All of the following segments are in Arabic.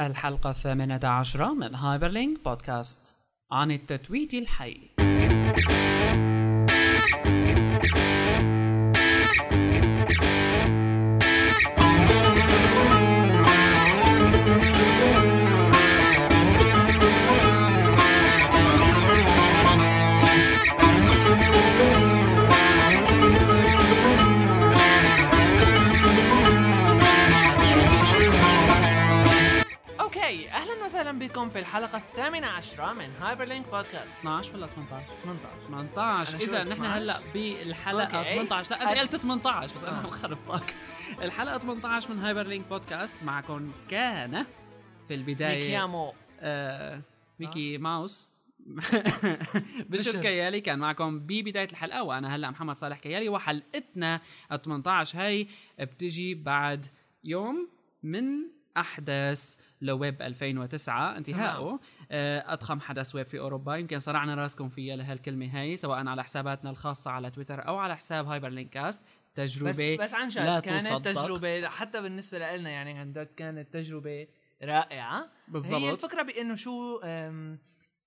الحلقة الثامنة عشرة من هايبرلينك بودكاست عن التتويت الحي. بكم في الحلقة الثامنة عشرة من Hyperlink podcast 12 ولا 18 18 18 أنا شو إذا قلت نحن 12? هلا بالحلقة okay. 18 لا أت- قلت 18 بس أنا آه. مخربطك الحلقة 18 من Hyperlink podcast معكم كان في البداية ميكيامو آه ميكي ماوس. بشر. بشر كيالي كان معكم ببداية الحلقة وأنا هلأ محمد صالح كيالي. وحلقتنا ال 18 هاي بتجي بعد يوم من احداث LeWeb 2009 انتهائه آه، أضخم حدث ويب في أوروبا. يمكن صرعنا رأسكم فيها لهالكلمه هاي سواء على حساباتنا الخاصة على تويتر أو على حساب Hyperlink Cast بس تجربه بس عن لا جد كانت تصدق. تجربة حتى بالنسبة لنا يعني عن جد كانت تجربة رائعة. هي بالضبط. الفكرة بإنه شو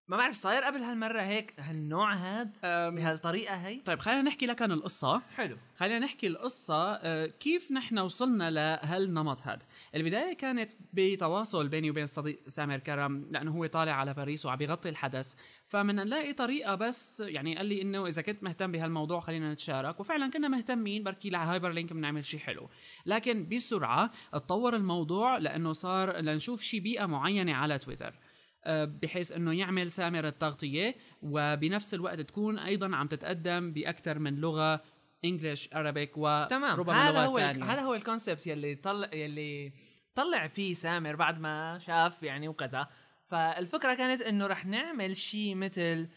ما بعرف صاير قبل هالمرة هيك هالنوع هاد بهالطريقة هي؟ طيب خلينا نحكي لك عن القصة. حلو. خلينا نحكي القصة آه، كيف نحن وصلنا لهالنمط هذا البداية كانت بتواصل بيني وبين الصديق سامر كرم لأنه هو طالع على باريس وعم بيغطي الحدث. فمن نلاقي طريقة بس يعني قال لي إنه إذا كنت مهتم بهالموضوع خلينا نتشارك. وفعلا كنا مهتمين بركي على Hyperlink بنعمل شيء حلو. لكن بسرعة اتطور الموضوع لأنه صار لنشوف شيء بيئة معينة على تويتر. بحيث إنه يعمل سامر التغطية وبنفس الوقت تكون أيضا عم تتقدم بأكثر من لغة English Arabic تمام وربما هذا هو تانية. هذا هو ال concept يلي طلع يلي طلع فيه سامر بعد ما شاف يعني وكذا فالفكرة كانت إنه رح نعمل شيء مثل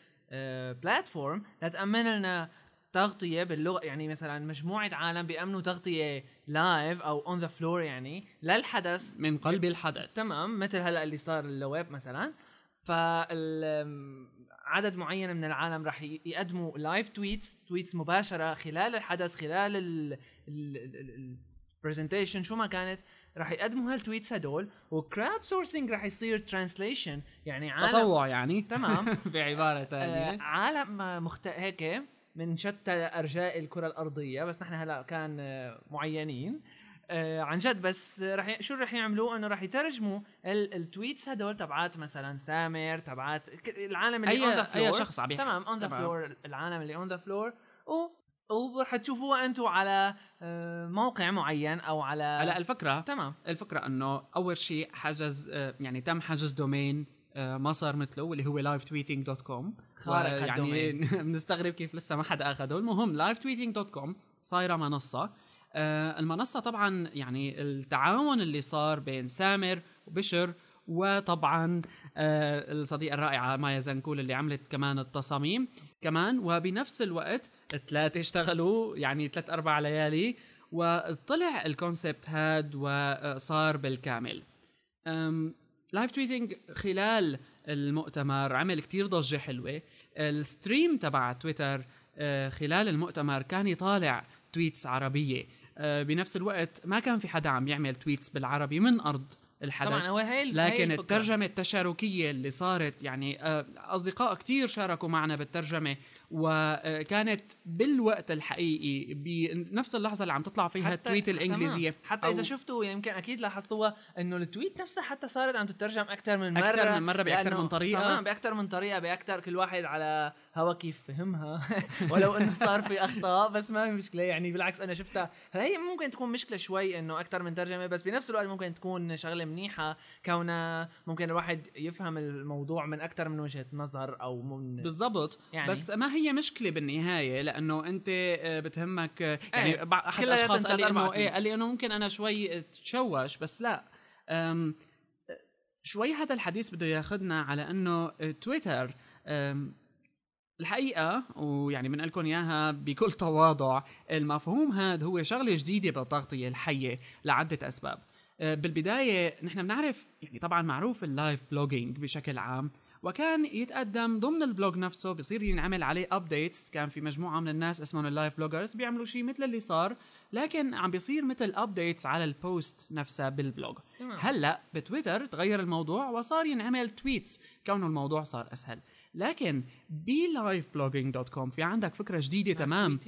platform لتأمن لنا تغطية باللغة يعني مثلا مجموعة عالم بيأمنوا تغطية live أو on the floor يعني للحدث. من قلب الحدث. تمام مثل هلأ اللي صار ال LeWeb مثلا. فال عدد معين من العالم راح يقدموا live tweets tweets مباشرة خلال الحدث خلال ال presentation شو ما كانت راح يقدموا هال tweets هدول و crowd sourcing راح يصير translation يعني عالم تطوع يعني. تمام. بعبارة آه ثانية. عالم مخت... هيك من شتى أرجاء الكرة الأرضية بس نحن هلا كان آه، معينين. آه عن جد بس رح ي... شو رح يعملوا؟ إنه رح يترجموا ال... ال tweets هدول تبعات مثلا سامر تبعات العالم اللي on the أي floor أي شخص عم تمام on the. floor العالم اللي on the floor و ورح تشوفوها أنتم على آه، موقع معين أو على هلا الفكرة تمام. الفكرة إنه أول شيء حجز يعني تم حجز domain ما صار مثله اللي هو livetweeting.com خارق يعني هال domain. بنستغرب كيف لسه ما حدا آخذه. المهم livetweeting.com صايرة منصة. آه، المنصة طبعا يعني التعاون اللي صار بين سامر وبشر وطبعا آه، الصديقة الرائعة مايا زنكول اللي عملت كمان التصاميم. كمان وبنفس الوقت الثلاثة اشتغلوا يعني ثلاث أربع ليالي وطلع ال concept هاد وصار بالكامل. live tweeting خلال المؤتمر عمل كتير ضجة حلوة. ال stream تبع تويتر آه، خلال المؤتمر كان يطالع tweets عربية. آه، بنفس الوقت ما كان في حدا عم يعمل tweets بالعربي من أرض الحدث. طبعا هي لكن الفكرة. الترجمة التشاركية اللي صارت يعني آه، أصدقاء كتير شاركوا معنا بالترجمة. وكانت بالوقت الحقيقي بنفس اللحظة اللي عم تطلع فيها ال tweet الإنجليزية تمام. حتى إذا شفتوا يمكن أكيد لاحظتوها إنه ال tweet نفسها حتى صارت عم تترجم أكثر من مرة أكثر من مرة بأكثر لأنه- من طريقة. تمام باكثر من طريقة باكثر كل واحد على هوا كيف فهمها؟ ولو إنه صار في أخطاء بس ما في مشكلة. يعني بالعكس أنا شفتها. هي ممكن تكون مشكلة شوي إنه أكثر من ترجمة بس بنفس الوقت ممكن تكون شغلة منيحة. كونها ممكن الواحد يفهم الموضوع من أكثر من وجهة نظر أو من بالضبط. يعني. يعني بس ما هي مشكلة بالنهاية؟ لأنه أنت آه، بتهمك آه، يعني إيه، بع- احد كلها الاشخاص قال لي إنه إيه. قال لي إنه ممكن أنا شوي تشوش بس لا. شوي هذا الحديث بده ياخذنا على إنه تويتر. أم، الحقيقة ويعني بنقول لكم إياها بكل تواضع المفهوم هذا هو شغلة جديدة بالتغطية الحية لعدة أسباب. أه، بالبداية نحن بنعرف يعني طبعا معروف ال live blogging بشكل عام وكان يتقدم ضمن ال blog نفسه بصير ينعمل عليه updates كان في مجموعة من الناس اسمهم ال live bloggers بيعملوا شيء مثل اللي صار لكن عم بيصير مثل updates على ال post نفسها بال blog. هلأ بتويتر تغير الموضوع وصار ينعمل tweets كونه الموضوع صار أسهل. لكن ب live blogging dot com في عندك فكرة جديدة تمام؟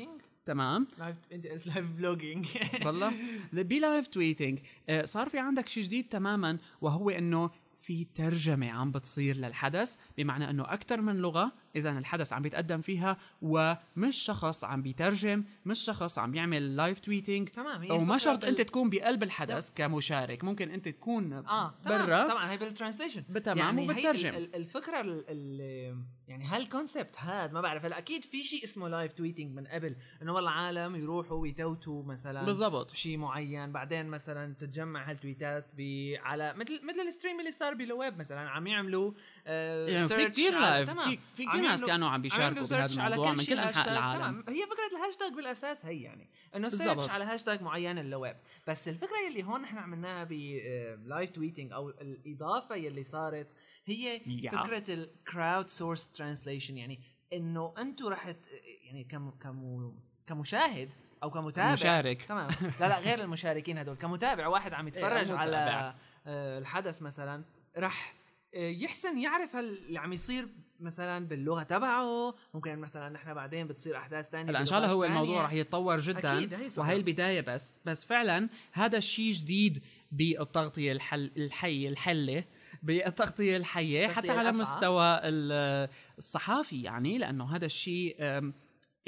تمام؟ live انت قلت live blogging والله ب live tweeting آه، صار في عندك شيء جديد تماما وهو إنه في ترجمة عم بتصير للحدث بمعنى إنه أكثر من لغة إذا الحدث عم بيتقدم فيها ومش شخص عم بيترجم مش شخص عم يعمل live tweeting تمام وما شرط أنت تكون بقلب الحدث كمشارك ممكن أنت تكون آه برا. طبعا هي بال translation تمام يعني وبترجم ال- ال- الفكرة ال ال يعني هال concept هذا ما بعرف هلا أكيد في شيء اسمه live tweeting من قبل إنه والله عالم يروحوا ويتوتوا مثلا بالضبط. شيء معين بعدين مثلا تتجمع هالتويتات على مثل مثل ال stream اللي صار ب LeWeb مثلا عم يعملوا آه يعني في كثير live في, كثير ناس كانوا عم عم بيشاركوا بهذا على الموضوع كل من كل أنحاء. العالم هي فكرة الهاشتاج بالأساس هي يعني إنه. search على هاشتاج معين ل LeWeb بس الفكرة يلي هون نحن عملناها ب live tweeting أو الإضافة يلي صارت هي. فكرة ال crowd source translation يعني إنه أنتم رح يعني كم كم كمشاهد أو كمتابع مشارك تمام لا لا غير المشاركين هدول كمتابع واحد عم يتفرج أو على. آه، الحدث مثلا رح آه، يحسن يعرف هل اللي عم يصير مثلا باللغة تبعه ممكن مثلا نحن بعدين بتصير أحداث ثانية هلأ إن شاء الله هو الموضوع رح يتطور جدا أكيد، هي. وهي البداية بس بس فعلا هذا الشيء جديد بالتغطية الحل الحيه الحلة بالتغطية الحية حتى على الأفعى. مستوى ال- الصحافي يعني لأنه هذا الشيء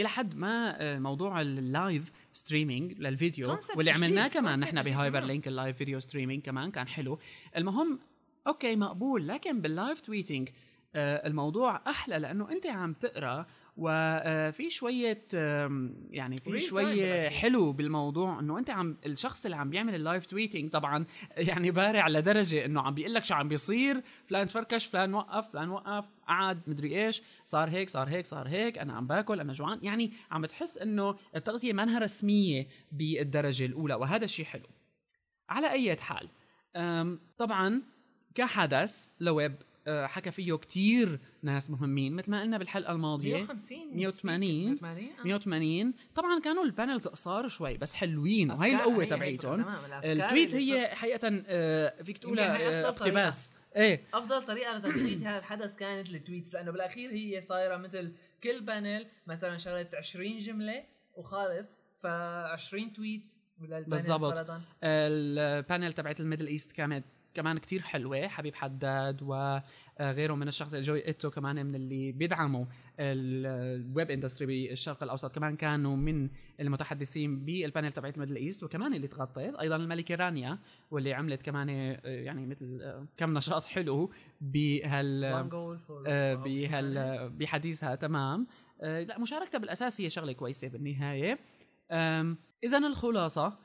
إلى حد ما أه، موضوع ال live streaming لل video واللي عملناه كمان نحن ب Hyperlink ال live video streaming كمان كان حلو المهم okay مقبول لكن بال live tweeting آه، الموضوع أحلى لأنه أنت عم تقرأ وفي شوية آم، يعني في شوية. حلو بالموضوع إنه أنت عم الشخص اللي عم بيعمل ال live tweeting طبعا يعني بارع لدرجة إنه عم بيقول لك شو عم بيصير فلان تفركش فلان وقف فلان وقف قعد مدري إيش صار هيك صار هيك صار هيك أنا عم باكل أنا جوعان يعني عم تحس إنه التغطيه منها رسمية بالدرجة الأولى وهذا الشيء حلو على أي حال طبعا كحدث LeWeb حكى فيه كتير ناس مهمين مثل ما قلنا بالحلقة الماضية. 150 180 180 آه. 180 طبعا كانوا ال panels قصار شوي بس حلوين وهي القوة تبعيتهم. ال tweet هي حقيقه أه، فيك تقولها أفضل طريقة. اقتباس. إيه. أفضل طريقة لتغطيه هذا الحدث كانت ال tweets لأنه بالأخير هي صايرة مثل كل panel مثلا شغلت 20 جملة وخلص ف 20 tweet بالضبط. ال panel تبعت ال Middle East كانت كمان كتير حلوة حبيب حداد وغيره من الشخص Joi Ito كمان من اللي بيدعموا ال web industry بالشرق الأوسط. كمان كانوا من المتحدثين بال panel تبعت ال Middle East وكمان اللي تغطت أيضا الملكة رانيا واللي عملت كمان آه، يعني مثل آه، كم نشاط حلو بهال آه، بهال بحديثها. تمام. آه، لا مشاركتها بالاساس هي شغلة كويسة بالنهاية. اذا الخلاصة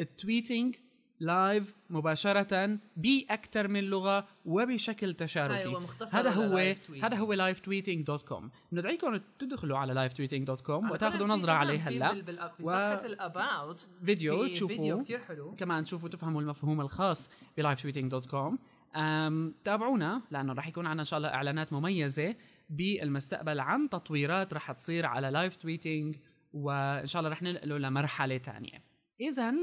ال tweeting live مباشرة بأكثر من لغة وبشكل تشاركي. هو مختصر هذا هو. هذا هو live tweeting dot com بندعيكم تدخلوا على live tweeting dot com وتاخذوا نظرة عليه هلا. بصفحه ال about. video في فيديو كثير حلو. كمان تشوفوا تفهموا المفهوم الخاص بلايف تويتينج دوت كوم تابعونا لأنه راح يكون عندنا إن شاء الله إعلانات مميزة بالمستقبل عن تطويرات راح تصير على لايف تويتينج وإن شاء الله راح ننقله لمرحلة تانية. اذا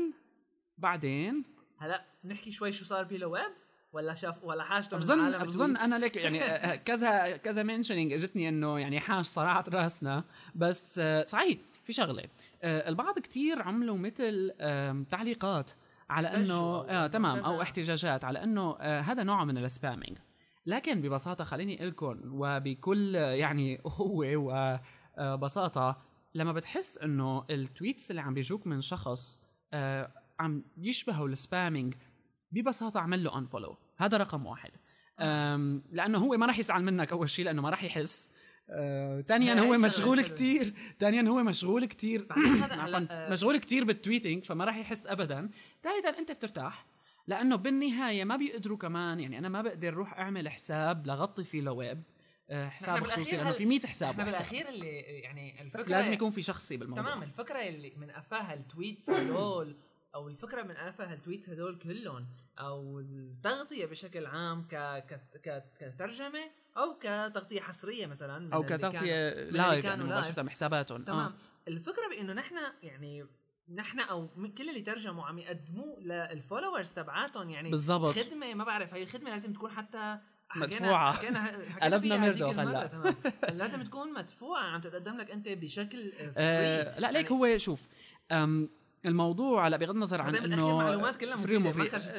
بعدين؟ هلا نحكي شوي شو صار بالويب ولا شاف ولا حاجته بظن بظن؟ أنا لك يعني آه، كذا كذا منشنينج اجتني إنه يعني حاج صراحة رأسنا. بس آه، صحيح في شغلة. آه، البعض كتير عملوا مثل تعليقات على انه آه أو تمام أو. احتجاجات على إنه آه هذا نوع من ال spamming. لكن ببساطة خليني أقول لكم وبكل آه، يعني اخوه وبساطه لما بتحس إنه ال tweets اللي عم بيجوك من شخص آه عم يشبهوا ال spamming ببساطة اعمل له unfollow هذا رقم واحد. لأنه هو ما راح يزعل منك أول شيء لأنه ما راح يحس. آه، ثانيا هو مشغول. كتير. ثانيا هو مشغول آه، مشغول كتير بال tweeting فما راح يحس ابدا. ثالثا أنت بترتاح لأنه بالنهاية ما بيقدروا كمان يعني أنا ما بقدر أروح أعمل حساب لأغطي فيه LeWeb. حساب خصوصي لأنه في 100 حساب إحنا. بالأخير اللي يعني الفكرة لازم يكون في شخصي بالموضوع. تمام الفكرة اللي من قفاها ال tweets هدول أو الفكرة من قفاها ال tweets هدول كلهم أو التغطية بشكل عام ك... ك... كترجمة أو كتغطية حصرية مثلا من أو كتغطية live يعني. مباشرة بحساباتهم تمام آه. الفكرة بإنه نحن يعني نحن أو كل اللي ترجموا عم يقدموه لل followers تبعاتهم يعني بالضبط خدمة ما بعرف هي الخدمه لازم تكون حتى مدفوعة. قلبنا ميردو. تمام. لازم تكون مدفوعة عم تتقدم لك أنت بشكل آه، آه. لا ليك يعني هو شوف أم الموضوع هلا بغض النظر عن إنه معلومات كلها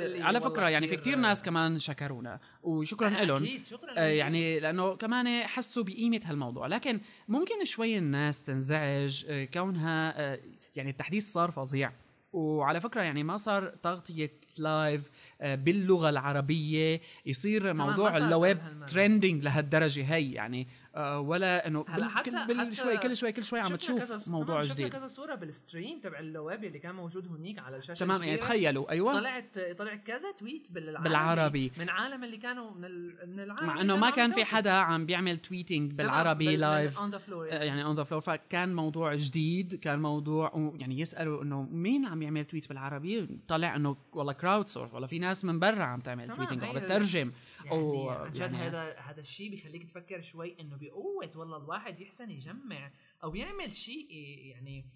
لي على فكرة يعني في كتير- ناس كمان شكرونا. وشكرا لهم. أكيد شكرا آه، يعني لأنه كمان حسوا بقيمة هالموضوع. لكن ممكن شوي الناس تنزعج آه، كونها آه، يعني التحديث صار فظيع. وعلى فكرة يعني ما صار تغطية live آه، باللغة العربية. يصير موضوع بهالمرة. trending لهالدرجة هي. يعني ولا إنه هلا حتى- كل, حتى شوي كل شوي كل شوي عم شفنا تشوف موضوع شفنا جديد. كذا صورة بال stream تبع ال LeWeb اللي كان موجود هنيك على الشاشة تمام يعني. تخيلوا أيوه. طلعت طلع كذا tweet بالعربي بالعربي. من عالم اللي كانوا من ال... من العالم مع إنه ما كان في. حدا عم بيعمل tweeting بالعربي live on the floor آه، يعني on the floor فكان موضوع جديد كان موضوع يعني يسألوا إنه مين عم يعمل tweet بالعربي؟ طلع إنه والله crowdsource والله في ناس من برا عم تعمل tweeting هي أو بترجم. يعني عن جد يعني- هذا هذا الشيء بيخليك تفكر شوي إنه بقوة والله الواحد يحسن يجمع أو يعمل شيء يعني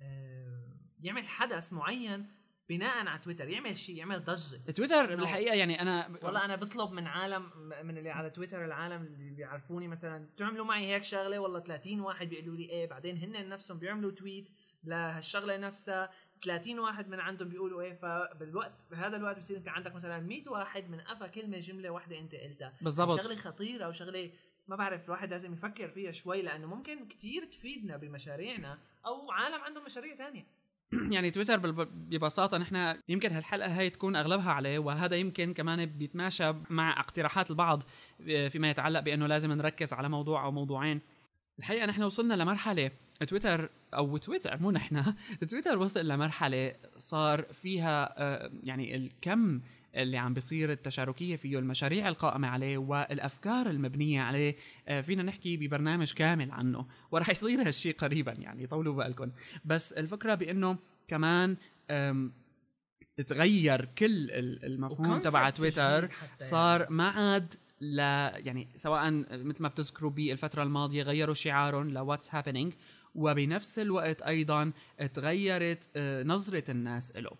آه، يعمل حدث معين بناء على تويتر يعمل شيء يعمل ضجة. تويتر بالحقيقة يعني أنا والله أنا بطلب من عالم من اللي على تويتر العالم اللي بيعرفوني مثلا تعملوا معي هيك شغلة والله 30 واحد بيقولوا لي إيه بعدين هن نفسهم بيعملوا تويت لهالشغلة نفسها. 30 واحد من عندهم بيقولوا إيه فبالوقت بهذا الوقت بصير أنت عندك مثلا 100 واحد من قفا كلمة جملة واحدة أنت قلتها. بالضبط. شغلة خطيرة وشغله ما بعرف الواحد لازم يفكر فيها شوي لأنه ممكن كتير تفيدنا بمشاريعنا أو عالم عندهم مشاريع تانية. يعني تويتر ببساطة نحن يمكن هالحلقة هاي تكون أغلبها عليه وهذا يمكن كمان بيتماشى مع اقتراحات البعض فيما يتعلق بأنه لازم نركز على موضوع أو موضوعين. الحقيقة نحن وصلنا لمرحلة تويتر أو تويتر مو نحن. تويتر وصل لمرحلة صار فيها آه، يعني الكم اللي عم بيصير التشاركية فيه المشاريع القائمة عليه والأفكار المبنية عليه آه، فينا نحكي ببرنامج كامل عنه. ورح يصير هالشيء قريبا يعني طولوا بالكم بس الفكرة بإنه كمان تغير كل ال- المفهوم تبع تويتر حتى صار ما عاد لا يعني سواء مثل ما بتذكروا بالفترة الماضية غيروا شعارهم ل what's happening. وبنفس الوقت أيضا تغيرت آه، نظرة الناس له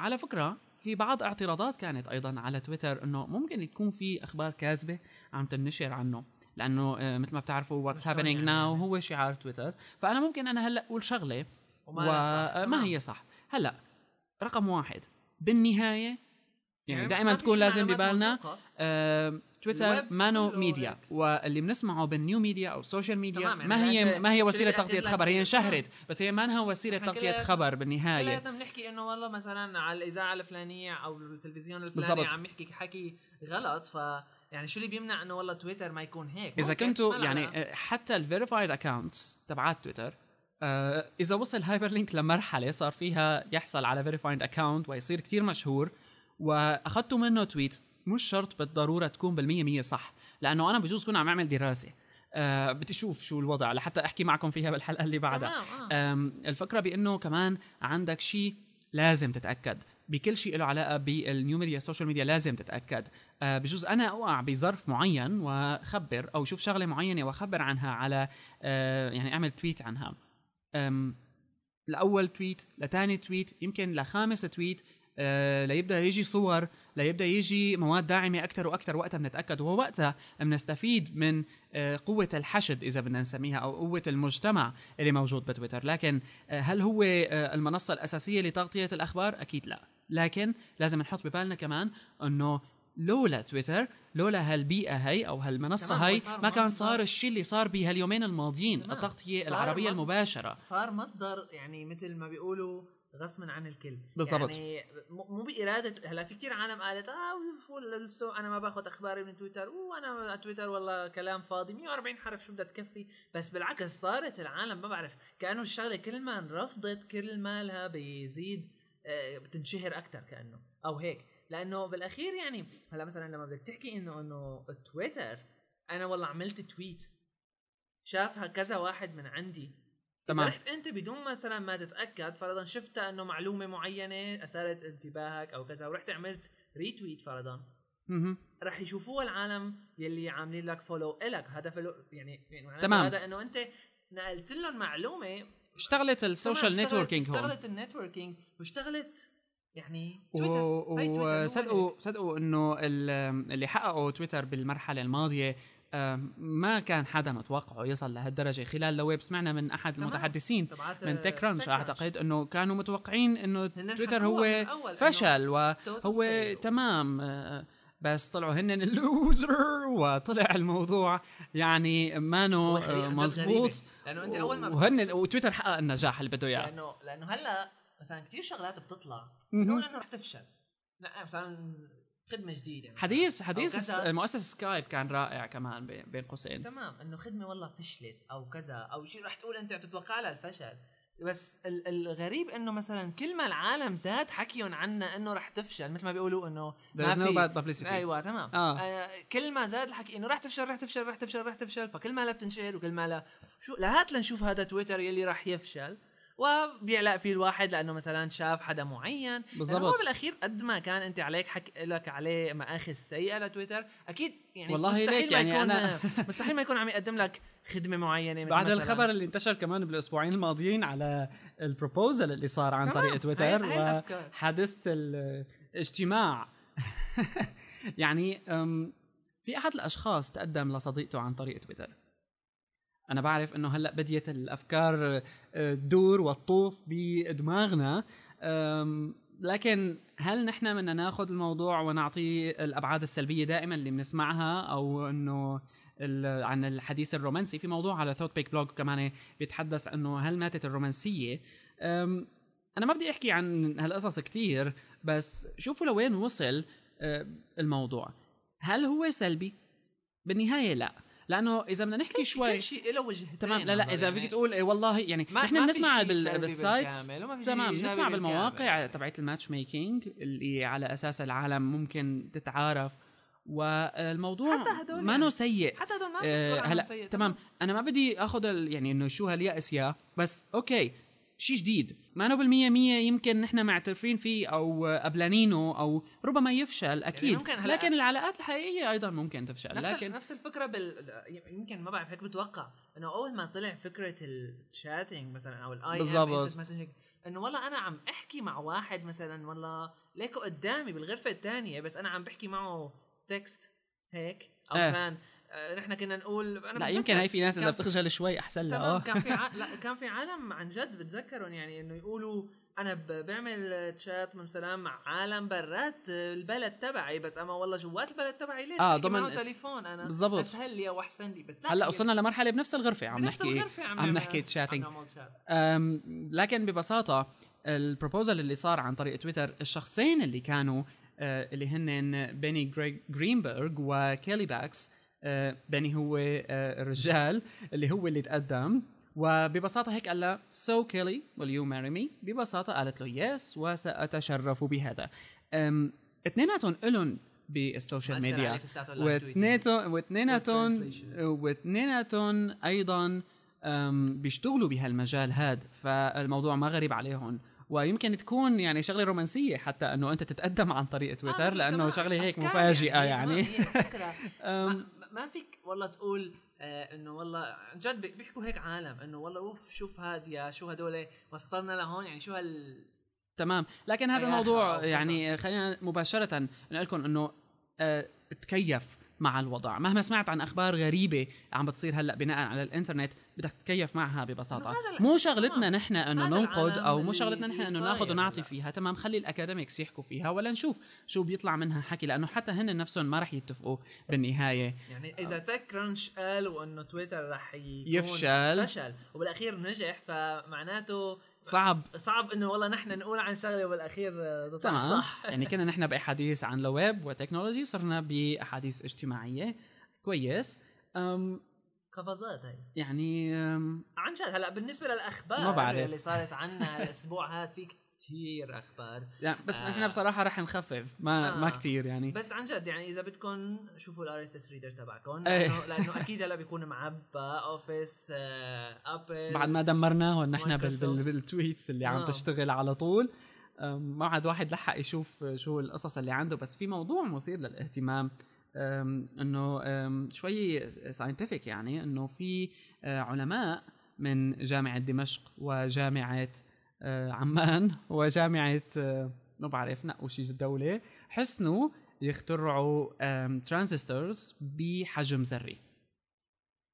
على فكرة في بعض اعتراضات كانت أيضا على تويتر إنه ممكن تكون في أخبار كاذبة عم تنشر عنه. لأنه آه، مثل ما بتعرفوا what's يعني now يعني؟ هو شعار تويتر. فأنا ممكن أنا هلأ أقول شغلة وما. هي صح. هلأ رقم واحد. بالنهاية يعني ما دائما تكون لازم ببالنا تويتر مانو ميديا. واللي بنسمعه بال new media أو ال social media يعني ما هي ما هي وسيلة تغطية خبر هي انشهرت بس هي ما انها وسيلة تغطية خبر بالنهاية كلياتنا بنحكي إنه والله مثلا على الإذاعة الفلانية أو التلفزيون الفلاني بالضبط. عم يحكي حكي غلط ف يعني شو اللي بيمنع إنه والله تويتر ما يكون هيك إذا كنتوا يعني. آه، حتى ال verified accounts تبعات تويتر آه، إذا وصل هايبر لينك لمرحلة صار فيها يحصل على verified account ويصير كتير مشهور وأخذتوا منه tweet مش شرط بالضرورة تكون بالمية مية صح لأنه أنا بجوز أكون عم أعمل دراسة. أه بدي أشوف شو الوضع لحتى أحكي معكم فيها بالحلقة اللي بعدها. تمام آه. الفكرة بأنه كمان عندك شيء لازم تتأكد. بكل شيء له علاقة بال new media ال social media لازم تتأكد. أه بجوز أنا أوقع بظرف معين وأخبر أو شوف شغلة معينة وأخبر عنها على أه يعني أعمل تويت عنها. لاول تويت لثاني تويت يمكن لخامس تويت أه ليبدأ يجي صور. ليبدا يجي مواد داعمة أكثر وأكثر وقتها بنتأكد ووقتها بنستفيد من آه، قوة الحشد إذا بدنا نسميها أو قوة المجتمع اللي موجود بتويتر. لكن آه، هل هو آه، المنصة الأساسية لتغطية الأخبار؟ أكيد لا. لكن لازم نحط ببالنا كمان أنه لولا تويتر لولا هالبيئة هي أو هالمنصة تمام، هو هي ما كان صار الشيء اللي صار بهاليومين الماضيين العربية مصدر- المباشرة. صار مصدر يعني مثل ما بيقولوا غصبا عن الكل. بالضبط. يعني مو بإرادة هلا في كتير عالم قالت آه السو أنا ما باخذ أخباري من تويتر. وأنا على تويتر والله كلام فاضي 140 حرف شو بدها تكفي؟ بس بالعكس صارت العالم ما بعرف كأنه الشغلة كل ما انرفضت كل ما لها بيزيد آه، بتنشهر أكثر كأنه أو هيك. لأنه بالأخير يعني هلا مثلا لما بدك تحكي انه إنه تويتر أنا والله عملت tweet شافها كذا واحد من عندي. تمام. رحت أنت بدون مثلا ما تتأكد فرضا شفتها إنه معلومة معينة اثارت انتباهك أو كذا ورحت عملت retweet فرضا مهم. رح يشوفوها العالم يلي عاملين لك follow إلك هذا follow يعني يعني تمام. هذا إنه أنت نقلت لهم معلومة اشتغلت ال social networking هون اشتغلت ال networking واشتغلت يعني تويتر وصدقوا. صدقوا إنه ال- اللي حققوا تويتر بالمرحلة الماضية ما كان حدا متوقعه يصل لهالدرجة خلال لو ويب سمعنا من أحد. المتحدثين من تك كرانش أعتقد إنه كانوا متوقعين إنه تويتر هو فشل وهو. تمام آه، بس طلعوا هن ال loser وطلع الموضوع يعني مانو آه، مزبوط. لأنه أنت أول ما وهن وتويتر حقق النجاح اللي بده إياه لأنه لأنه هلأ مثلا كثير شغلات بتطلع. بنقول انه رح تفشل لا مثلا خدمة جديدة. حديث حديث مؤسس سكايب كان رائع كمان بين قوسين. تمام. إنه خدمة والله فشلت أو كذا. أو شيء رح تقول أنت تتوقع لها الفشل. بس ال- الغريب إنه مثلا كل ما العالم زاد حكيهم عنا إنه رح تفشل. مثل ما بيقولوا إنه ما no bad أيوه تمام. آه. آه. كل ما زاد الحكي إنه رح تفشل رح تفشل رح تفشل رح تفشل. فكل ما لا بتنشهر وكل ما لا. شو لهات لنشوف هذا تويتر يلي رح يفشل. وبيعلق فيه الواحد لأنه مثلا شاف حدا معين بالضبط. هو بالأخير قد ما كان أنت عليك حك لك عليه مآخذ سيئة لتويتر أكيد يعني والله مستحيل ليك ما يعني يكون أنا- مستحيل ما يكون عم يقدم لك خدمة معينة بعد مثلاً- الخبر اللي انتشر كمان بالأسبوعين الماضيين على البروبوزل اللي صار عن. طريق تويتر. وحادثة الاجتماع يعني في أحد الأشخاص تقدم لصديقته عن طريق تويتر أنا بعرف إنه هلأ بديت الأفكار أه، تدور وتطوف بدماغنا. لكن هل نحن بدنا ناخذ الموضوع ونعطيه الأبعاد السلبية دائما اللي بنسمعها أو إنه عن الحديث الرومانسي؟ في موضوع على ThoughtPick blog كمان بيتحدث إنه هل ماتت الرومانسية؟ أنا ما بدي أحكي عن هالقصص كتير بس شوفوا لوين وصل أه، الموضوع. هل هو سلبي؟ بالنهاية لا. لأنه إذا بدنا نحكي شوي كل شيء له وجهتين تمام. لا لا إذا يعني. فيك تقول إيه والله يعني ما- في بنسمع بال- بال sites تمام بنسمع. بالمواقع تبعت ال matchmaking اللي على أساس العالم ممكن تتعارف. والموضوع حتى هدول ما يعني. سيء. حتى هدول ما عنهم هلا سيء تمام. أنا ما بدي آخذ يعني إنه شو هاليأس يا بس okay شيء جديد. ما نو بالمية مية يمكن نحن معترفين فيه أو قبلانينه أو ربما يفشل أكيد ممكن هلا- لكن العلاقات الحقيقية أيضا ممكن تفشل نفس لكن نفس الفكرة بال يمكن ما بعرف هيك بتوقع إنه أول ما طلع فكرة ال chatting مثلا أو الاي بالضبط. إنه والله أنا عم أحكي مع واحد مثلا والله ليكو قدامي بالغرفة الثانية بس أنا عم بحكي معه text هيك أو إيه. مثلا نحن كنا نقول أنا لا يمكن هاي في ناس إذا بتخجل شوي أحسن لها آه كان في ع... لا كان في عالم عن جد بتذكرهم يعني إنه يقولوا أنا. بعمل تشات مثلا مع عالم برات البلد تبعي بس أما والله جوات البلد تبعي ليش آه، بحكي ضمن- معه تليفون أنا بالضبط. أسهل لي وأحسن لي بس لا هلأ هي وصلنا لمرحلة بنفس الغرفة عم بنفس نحكي الغرفة عم نعمل- نحكي chatting عم لكن ببساطة ال proposal اللي صار عن طريق تويتر الشخصين اللي كانوا آه، اللي هن بيني جرينبرغ وكيلي باكس بيني هو آه، الرجال اللي هو اللي تقدم. وببساطة هيك قال لها so كيلي will you marry me? ببساطة قالت له yes وسأتشرف بهذا. اثنيناتهم إلهم بال social media. واثنيناتهم واثنيناتهم. واثنيناتهم أيضا أم، بيشتغلوا بهالمجال هاد فالموضوع ما غريب عليهم. ويمكن تكون يعني شغلة رومانسية حتى إنه أنت تتقدم عن طريق تويتر آه، لأنه. شغلة هيك مفاجئة هي يعني ما- فيك والله تقول آه إنه والله عن جد بي- بيحكوا هيك عالم إنه والله أوف شوف هاد يا شو هدول وصلنا لهون يعني شو هال تمام. لكن هذا الموضوع يعني خلينا مباشرة نقول لكم إنه آه، تكيف. مع الوضع مهما سمعت عن أخبار غريبة عم بتصير هلأ بناء على الإنترنت بدك تتكيف معها ببساطة مو شغلتنا تمام. نحن إنه ننقد أو مو شغلتنا نحن إنه ناخذ ونعطي. فيها تمام خلي ال academics يحكوا فيها ولا نشوف شو بيطلع منها حكي لأنه حتى هن نفسهم ما رح يتفقوا بالنهاية يعني إذا TechCrunch قالوا انه تويتر رح يكون يفشل. فشل وبالأخير نجح فمعناته صعب. صعب إنه والله نحن نقول عن شغلة وبالاخير تطلع صح يعني كنا نحن بأحاديث عن الويب و technology صرنا بأحاديث اجتماعية. كويس. أم قفزات هي يعني أم عن جد هلأ بالنسبة للأخبار ما بعرف. اللي صارت عنا الأسبوع هذا في كثير أخبار يعني بس آه. نحن بصراحة رح نخفف ما آه. ما كثير يعني بس عن جد يعني إذا بدكم شوفوا ال RSS reader تبعكم. لأنه لأنه أكيد هلا بيكون معبى Office آه، ابل بعد ما دمرناهم نحن. بال tweets اللي عم آه. تشتغل على طول ما عاد واحد لحق يشوف شو القصص اللي عنده بس في موضوع مثير للاهتمام إنه شوي scientific يعني إنه في آه، علماء من جامعة دمشق وجامعة عمان وجامعة آه، ما بعرف نقوا شي الدولة حسنوا يخترعوا transistors بحجم ذري.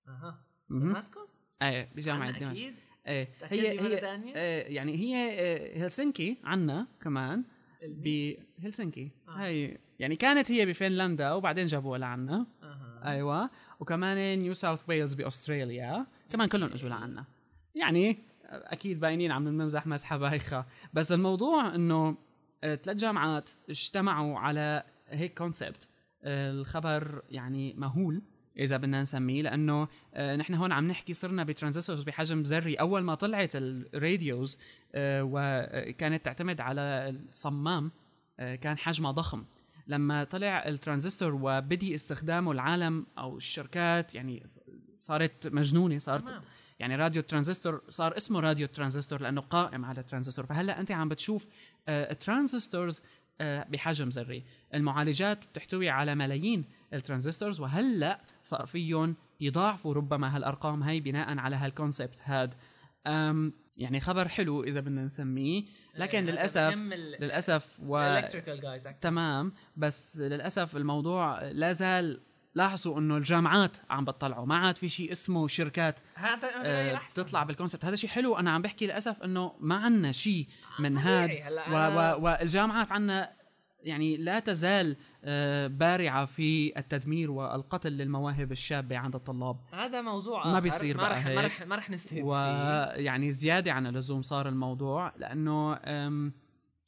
أها. Damascus إيه بجامعة دمشق أكيد. إيه هي هي آه، يعني هي آه، هلسنكي عنا كمان بهلسنكي آه. هي يعني كانت هي بفنلندا وبعدين جابوها لعنا. أها. أيوه. وكمان نيو ساوث ويلز بأستراليا. كمان كلهم إجوا لعنا. يعني أكيد باينين عم نمزح مزحة بايخة. بس الموضوع إنه آه، ثلاث جامعات اجتمعوا على هيك concept الخبر يعني مهول إذا بدنا نسميه لأنه آه، نحن هون عم نحكي صرنا ب transistors بحجم ذري. أول ما طلعت ال radios آه، وكانت تعتمد على الصمام آه، كان حجمها ضخم. لما طلع الترانزستور وبدي استخدامه العالم أو الشركات يعني صارت مجنونة صارت تمام. يعني راديو ترانزستور صار اسمه راديو ترانزستور لأنه قائم على الترانزستور فهلأ أنت عم بتشوف آه، transistors آه، بحجم ذري المعالجات بتحتوي على ملايين ال transistors وهلأ صار فيهم يضاعفوا ربما هالأرقام هي بناء على هال concept هاد. أم يعني خبر حلو إذا بدنا نسميه. لكن للأسف للأسف و تمام. بس للأسف الموضوع لا زال لاحظوا إنه الجامعات عم بتطلعوا. ما عاد في شيء اسمه شركات هذا آه، تطلع بالكونسبت هذا شيء حلو. أنا عم بحكي للأسف إنه ما عنا شيء من هاد. و و والجامعات عنا يعني لا تزال آه، بارعة في التدمير والقتل للمواهب الشابة عند الطلاب. هذا موضوع ما آخر. بيصير ما رح ما. رح ما رح ويعني زيادة عن اللزوم صار الموضوع لأنه أم،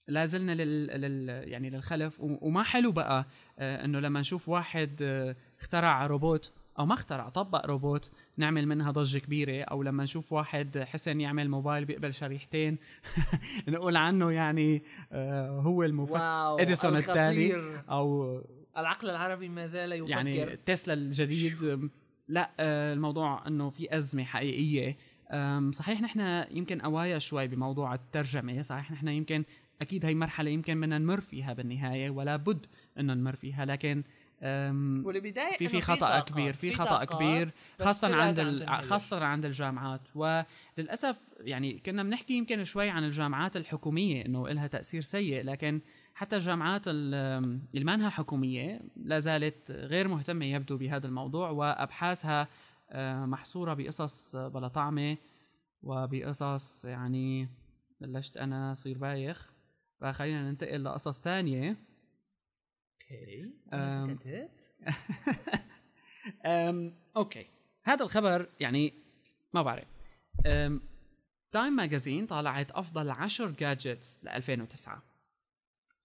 لا زلنا لل... لل... يعني للخلف. و... وما حلو بقى آه، إنه لما نشوف واحد آه، اخترع روبوت أو ما اخترع طبق روبوت نعمل منها ضجة كبيرة أو لما نشوف واحد حسن يعمل موبايل بيقبل شريحتين نقول عنه يعني آه، هو المفكر واو إديسون التالي. أو العقل العربي ما زال يفكر. يعني تسلا الجديد. لا آه، الموضوع إنه في أزمة حقيقية. صحيح نحن يمكن أوايا شوي بموضوع الترجمة صحيح نحن يمكن أكيد هي مرحلة يمكن بدنا نمر فيها بالنهاية ولا بد إنه نمر فيها. لكن بيضايق في في خطأ طاقات. كبير في في خطأ كبير خاصة عند ال... خاصة عند الجامعات. وللأسف يعني كنا بنحكي يمكن شوي عن الجامعات الحكومية إنه لها تأثير سيء. لكن حتى الجامعات ال- اللي ما إنها حكومية لا زالت غير مهتمة يبدو بهذا الموضوع وأبحاثها آه، محصورة بقصص بلا طعمة وبقصص يعني بلشت أنا صير بايخ. فخلينا ننتقل لقصص تانية. okay أم. سكتت أم، okay. هذا الخبر يعني ما بعرف. أم، Time Magazine طالعت أفضل 10 gadgets ل 2009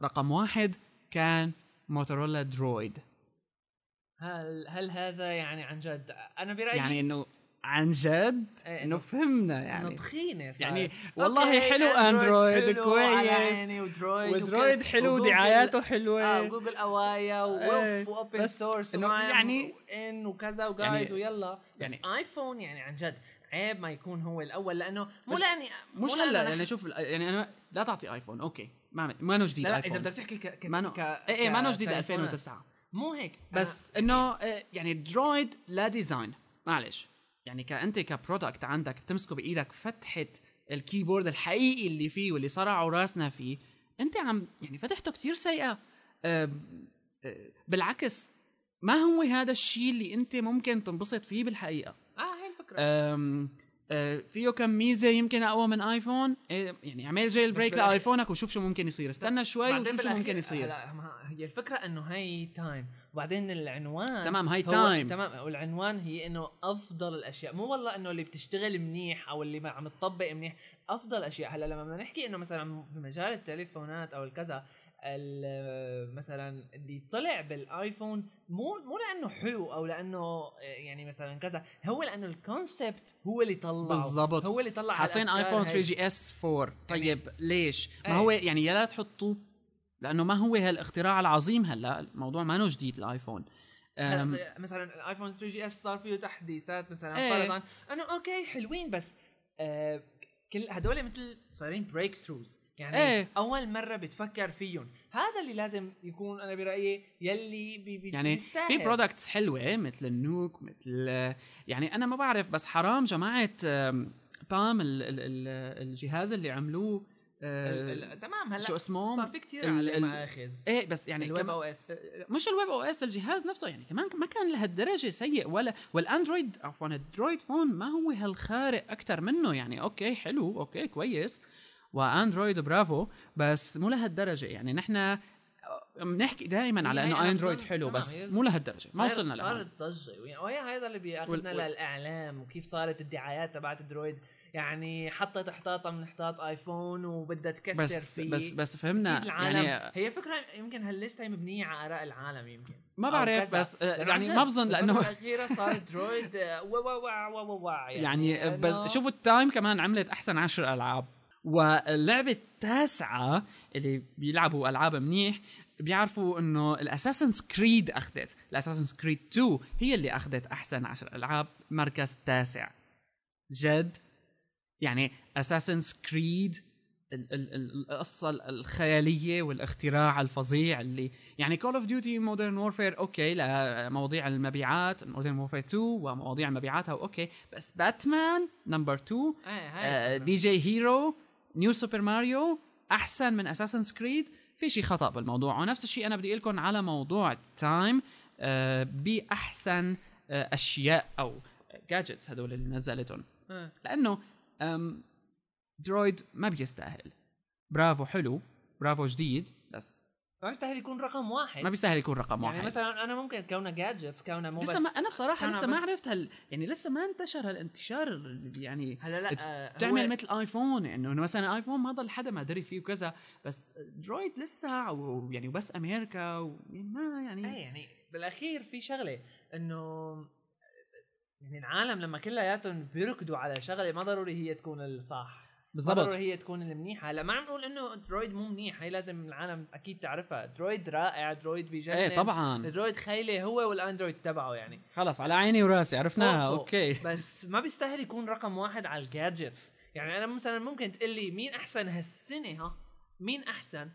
رقم واحد كان Motorola Droid هل هل هذا يعني عن جد؟ أنا برأيي يعني إنه عن جد؟ إيه، إنه فهمنا إنه يعني تخينة صار. يعني والله حلو اندرويد حلو كويس. ودرويد ودرويد حلو دعاياته آه حلوة وجوجل أوايا إيه، ووف واوبن بس سورس يعني- ان وكذا وجايز يعني- ويلا. بس يعني- ايفون يعني عن جد عيب ما يكون هو الأول لأنه مو بس لاني مش هلا يعني شوف يعني أنا لا تعطي ايفون أوكي ما ما إنه جديد لا إذا بدك تحكي ك ك ما نو... ك إيه إيه ما إنه جديد كتليفونات. 2009 مو هيك بس إنه آه، يعني درويد لا design معلش. يعني كأنت ك product عندك بتمسكه بإيدك فتحه ال keyboard الحقيقي اللي فيه واللي صرعوا راسنا فيه أنت عم يعني فتحته كتير سيئة. آه، آه، بالعكس ما هو هذا الشيء اللي أنت ممكن تنبسط فيه بالحقيقة؟ آه هي الفكرة. أم أه، فيه كم ميزة يمكن أقوى من آيفون؟ إيه، يعني اعمل jail break لآيفونك وشوف شو ممكن يصير. استنى شوي وشوف شو ممكن يصير. هي الفكرة إنه هي تايم وبعدين العنوان تمام هاي تايم تمام والعنوان هي إنه أفضل الأشياء. مو والله إنه اللي بتشتغل منيح أو اللي ما عم تطبق منيح أفضل أشياء. هلا لما بدنا نحكي إنه مثلا بمجال التليفونات أو الكذا ال- مثلا اللي طلع بالآيفون مو مو لأنه حلو أو لأنه يعني مثلا كذا هو لأنه ال concept هو اللي طلعه. بالضبط. هو اللي طلع حاطين ايفون هاي. 3 G S 4 طيب ليش؟ ما إيه. هو يعني يا لا تحطوه لأنه ما هو هالاختراع العظيم هلا الموضوع ما نو جديد الآيفون مثلا الآيفون 3 GS صار فيه تحديثات مثلا إيه. فرضا انه okay حلوين بس آه كل هدول مثل صايرين breakthroughs يعني إيه. أول مرة بتفكر فيهم هذا اللي لازم يكون أنا برأيي يلي بي بي يعني بيستاهل. في products حلوة مثل ال Nook مثل يعني أنا ما بعرف بس حرام جماعة Palm ال ال ال الجهاز اللي عملوه آه، تمام هلأ شو اسمه؟ صار في كثير عليه مآخذ إيه بس يعني ال webOS مش ال webOS الجهاز نفسه يعني كمان ما كان لهالدرجة سيء ولا والأندرويد عفوا ال Droid phone ما هو هالخارق أكثر منه يعني okay حلو okay كويس وأندرويد برافو بس مو لهالدرجة يعني نحن بنحكي دائما على إنه أندرويد حلو تمام، بس مو لهالدرجة ما وصلنا لها صارت ضجة وهي هذا اللي بياخذنا للإعلام وكيف صارت الدعايات تبعت درويد. يعني حطت احتاطه من احتاط آيفون وبدها تكسر بس فيه. بس بس فهمنا العالم يعني هي فكرة يمكن هال list هي مبنية على آراء العالم يمكن. ما بعرف. بس آه، يعني عن ما بظن لأنه الأخيرة صار درويد آه، وا وا وا وا وا وا يعني إنه- بس شوفوا التايم كمان عملت أحسن عشر ألعاب. واللعبة التاسعة اللي بيلعبوا ألعاب منيح بيعرفوا إنه ال Assassin's Creed أخذت. ال Assassin's Creed 2 هي اللي أخذت أحسن عشر ألعاب مركز تاسع. جد؟ يعني Assassin's Creed القصة الخيالية والاختراع الفظيع اللي يعني Call of Duty Modern Warfare أوكي لمواضيع المبيعات Modern Warfare 2 ومواضيع مبيعاتها أوكي بس باتمان number 2 إيه، هاي DJ Hero New Super Mario أحسن من Assassin's Creed في شيء خطأ بالموضوع ونفس الشيء أنا بدي أقول لكم على موضوع تايم بأحسن آه، أشياء أو gadgets هدول اللي نزلتهم آه. لأنه درويد ما بيستاهل برافو حلو. برافو جديد. بس. ما بيستاهل يكون رقم واحد. ما بيستاهل يكون رقم يعني واحد. مثلا أنا ممكن كونه gadgets كونه مو لسه ما أنا بصراحة لسه ما عرفت هال يعني لسه ما انتشر هالانتشار يعني هلا لا آه، تعمل مثل آيفون انه إنه مثلا آيفون ما ضل حدا ما دري فيه وكذا. بس درويد لسه و- يعني وبس أمريكا وما يعني إيه يعني بالأخير في شغلة إنه يعني العالم لما كلياتهم بيركضوا على شغلة ما ضروري هي تكون الصح. بالضبط. ضروري هي تكون المنيحه هلا ما عم نقول إنه درويد مو منيح. هي لازم العالم أكيد تعرفها. درويد رائع. درويد بيجنن. إيه طبعا. درويد خيلة هو والاندرويد تبعه يعني. خلص على عيني وراسي. عرفناها. فوق. أوكي. بس ما بيستاهل يكون رقم واحد على ال gadgets يعني أنا مثلا ممكن تقول لي مين أحسن هالسنة ها؟ مين أحسن؟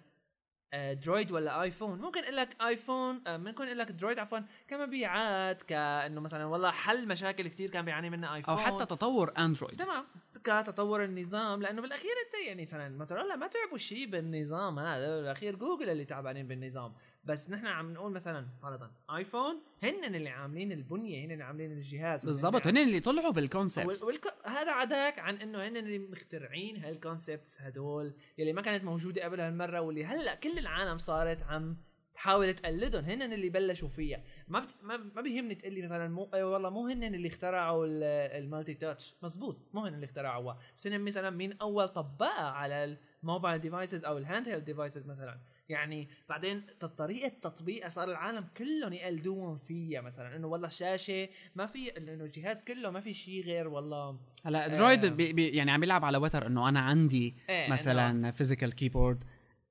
درويد ولا ايفون ممكن أقول لك ايفون آه، ممكن أقول لك درويد عفوا كمبيعات كأنه مثلا والله حل مشاكل كثير كان بيعاني منها ايفون أو حتى تطور اندرويد تمام. كتطور النظام لأنه بالأخير أنت يعني مثلا موتورولا ما تعبوا شيء بالنظام هذا بالأخير جوجل اللي تعبانين بالنظام. بس نحن عم نقول مثلا فرضا آيفون هن اللي عاملين البنية هن اللي عاملين الجهاز بالضبط هن اللي طلعوا بال concept وال- والك... هذا عداك عن إنه هن اللي مخترعين هال concepts هدول يلي ما كانت موجودة قبل هالمرة واللي هلأ كل العالم صارت عم تحاول تقلدهم هن اللي بلشوا فيها. ما بت... ما, ما بيهمني تقول لي مثلا مو أي والله مو هن اللي اخترعوا ال- multi-touch مزبوط مو هن اللي اخترعوها بس هن مثلا مين أول طبقها على ال mobile devices أو ال handheld devices مثلا؟ يعني بعدين طريقة تطبيقها صار العالم كلهم يقلدوهم فيها مثلا. إنه والله الشاشة ما في إنه الجهاز كله ما في شيء غير والله هلا درويد آه. بي بي يعني عم يلعب على وتر إنه أنا عندي إيه، إنه- مثلا physical keyboard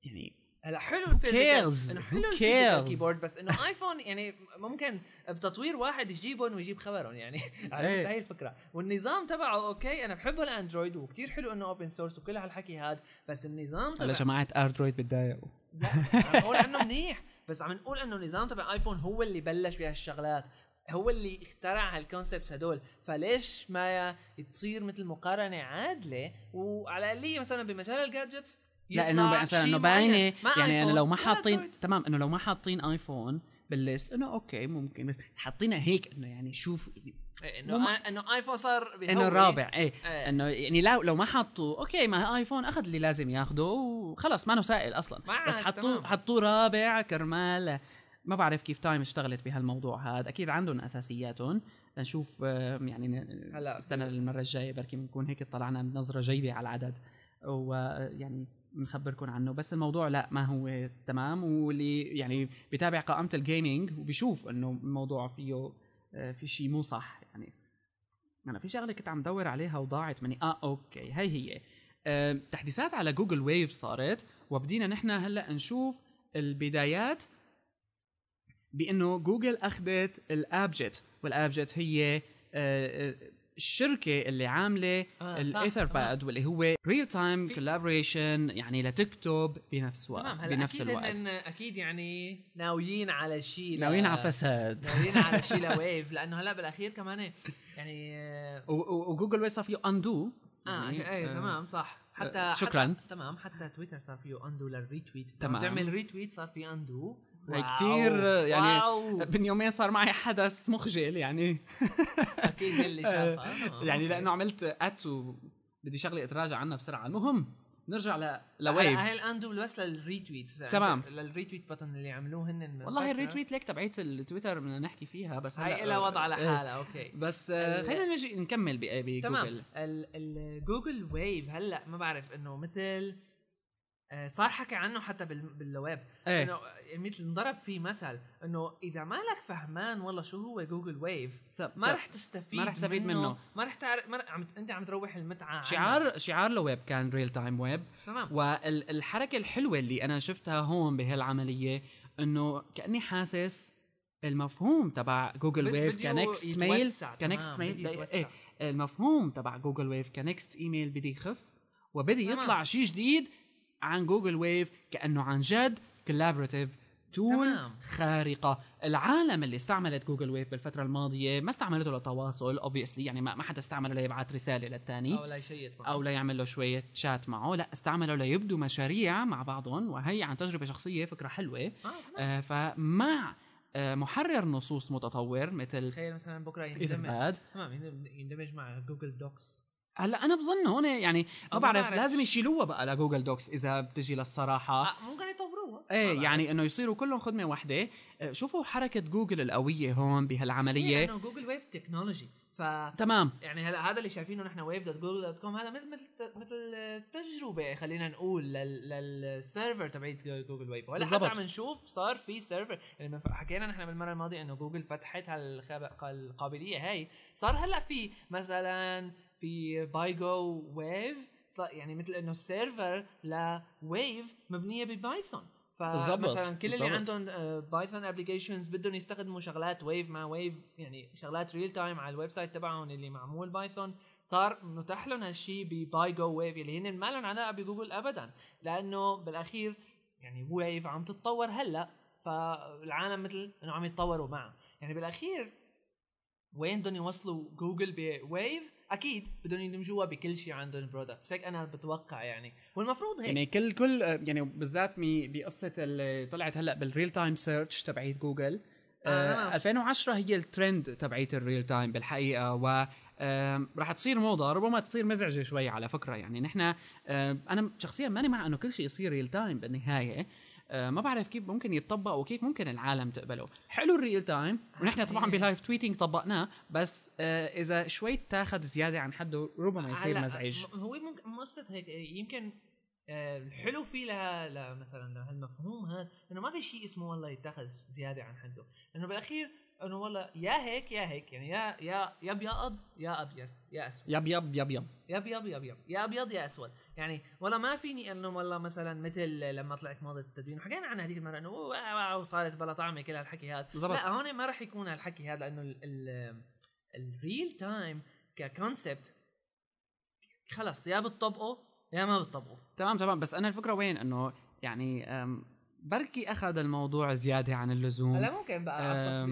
يعني هلا حلو? ال physical إنه حلو ال physical? keyboard بس إنه ايفون يعني ممكن بتطوير واحد يجيبهم ويجيب خبرهم يعني إيه. عرفت هاي الفكرة والنظام تبعه أوكي أنا بحب الاندرويد وكتير حلو إنه open source وكل هالحكي هذا بس النظام هلا تبع جماعة اندرويد بتضايقوا لا عم نقول عنه منيح بس عم نقول إنه النظام تبع ايفون هو اللي بلش بهالشغلات هو اللي اخترع هال concepts هدول فليش ما تصير مثل مقارنة عادلة وعلى الاقليه مثلا بمجال ال gadgets لا انه مثلا شي إنه. باينه يعني أنا لو ما حاطين. تمام إنه لو ما حاطين ايفون بال list إنه أوكي ممكن بس حاطينها هيك إنه يعني شوف إيه، إنه إنه ايفون صار. إنه الرابع إيه إيه. إنه يعني لو لو ما حطوا أوكي ما ايفون أخذ اللي لازم ياخده وخلص ما سائل أصلا بس حطوه. حطوه رابع كرمال ما بعرف كيف تايم اشتغلت بهالموضوع هذا أكيد عندهم أساسياتهم لنشوف آه، يعني هلا استنى للمرة الجاية بركي بنكون هيك طلعنا بنظره جيدة على العدد ويعني بنخبركم عنه. بس الموضوع لا ما هو تمام. واللي يعني بيتابع قائمة ال gaming وبيشوف إنه الموضوع فيه آه، في شيء مو صح. يعني أنا في شغلة كنت عم دور عليها وضاعت مني. آه أوكي. هي هي. آه، تحديثات على Google Wave صارت وبدينا نحن هلأ نشوف البدايات بإنه جوجل أخذت AppJet و AppJet هي آه، الشركة اللي عاملة آه، ال EtherPad واللي هو real-time collaboration يعني لتكتب بنفس وقت تمام هلا بنفس أكيد الوقت إن أكيد يعني ناويين على شيء ناويين على فساد ناويين على شيء ل Wave لأنه هلا بالأخير كمان يعني آه، و Google Wave صار فيه undo آه يعني، اي آه، تمام صح حتى شكراً. حتى تمام حتى تويتر صار فيه undo لل retweet تمام. تعمل retweet صار في undo كتير، يعني. من يومين صار معي حدث مخجل يعني أكيد اللي شافها. يعني. لأنه عملت أت وبدي شغلة أتراجع عنها بسرعة المهم نرجع ل... Wave هاي ال undo بس لل retweets تمام. لل retweet button اللي عملوه هن والله. الريتويت ليك تبعت التويتر بدنا نحكي فيها بس هاي لها وضع إيه. لحالها أوكي بس خلينا نجي نكمل بجوجل تمام ال Google Wave هلا ما بعرف إنه مثل صار حكي عنه حتى بال- بال Wave إيه إنه مثل انضرب فيه مثل إنه إذا مالك فهمان والله شو هو Google Wave ما رح تستفيد ما رح تستفيد منه. ما رح تعرف ما رح عم أنت عم تروح المتعة عنه. شعار شعار Wave كان real-time web تمام والحركه الحلوة اللي أنا شفتها هون بهالعملية إنه كأني حاسس المفهوم تبع Google Wave ك next mail ك next mail. إيه المفهوم تبع Google Wave ك next email بدي يخف وبدي. يطلع شيء جديد عن Google Wave كأنه عن جد collaborative tool تمام. خارقة. العالم اللي استعملت Google Wave بالفترة الماضية ما استعملته للتواصل obviously يعني ما ما حدا استعمله ليبعث رسالة للثاني أو معه. أو ليعمل له شوية شات معه. لا استعملوا ليبدوا مشاريع مع بعضهم وهي عن تجربة شخصية فكرة حلوة. آه،. آه فمع آه محرر نصوص متطور مثل تخيل مثلا بكرة يندمج. تمام يندمج مع جوجل دوكس. هلا أنا بظن هون يعني ما بعرف. لازم يشيلوها بقى لـ Google Docs إذا بتجي للصراحة. آه، ممكن يطوروها. إيه. يعني إنه يصيروا كلهم خدمة واحدة. آه، شوفوا حركة جوجل القوية هون بهالعملية. لأنه Google Wave technology ف تمام. يعني هلا هذا اللي شايفينه نحن wave dot Google dot com هذا مثل مثل تجربة خلينا نقول لل- لل server تبعت Google Wave وهلا حتى. عم نشوف صار في server يعني حكينا نحن بالمرة الماضية إنه جوجل فتحت هالقابلية هاي. صار هلا في مثلا في PyGo Wave يعني مثل إنه ال server ل Wave مبنية ب Python فمثلا كل اللي. عندهم Python applications بدهم يستخدموا شغلات Wave مع Wave يعني شغلات real time على ال website تبعهم اللي معمول Python صار متاح لهم هالشيء ب PyGo Wave اللي هن ما لهم علاقة بجوجل ابدا لأنه بالأخير يعني Wave عم تتطور هلأ فالعالم مثل إنه عم يتطوروا معها يعني بالأخير وين بدهم يوصلوا جوجل ب Wave أكيد بدهم يدمجوها بكل شيء عندهم products هيك أنا بتوقع يعني. والمفروض هيك. يعني كل كل آه، يعني بالذات بقصة اللي طلعت هلأ بال real time search تبعت جوجل. آه، آه. نعم. 2010 هي الترند تبعت ال real time بالحقيقة و رح تصير موضة. ربما تصير مزعجة شوي على فكرة يعني. نحن أنا شخصيا ماني مع إنه كل شيء يصير real time بالنهاية. ما بعرف كيف ممكن يتطبق وكيف ممكن العالم تقبله. حلو ال real time ونحن طبعا إيه. ب live tweeting طبقناه بس آه، إذا شوي تاخذ زيادة عن حده ربما يصير مزعج. هو ممكن قصة هيك يمكن آه، الحلو فيه لها لا مثلا لهالمفهوم هذا إنه ما في شيء اسمه والله يتخذ زيادة عن حده. إنه بالأخير انه والله يا هيك يا هيك يعني يا يا يا أبيض يا أبيض يا أسود. yep yep yep yep يا أبيض يا أبيض يا أبيض يا أسود. يعني والله ما فيني إنه والله مثلا مثل لما طلعت موضه التدوين وحكينا عنها هذيك المرة إنه wow wow صارت بلا طعمه كل هالحكي هذا. لا هون ما راح يكون هالحكي هذا لأنه ال- ال- ال real time ك concept خلص يا بتطبقه يا ما بتطبقه. تمام تمام. بس أنا الفكرة وين؟ إنه يعني بركي أخذ الموضوع زيادة عن اللزوم. هلا ممكن بقى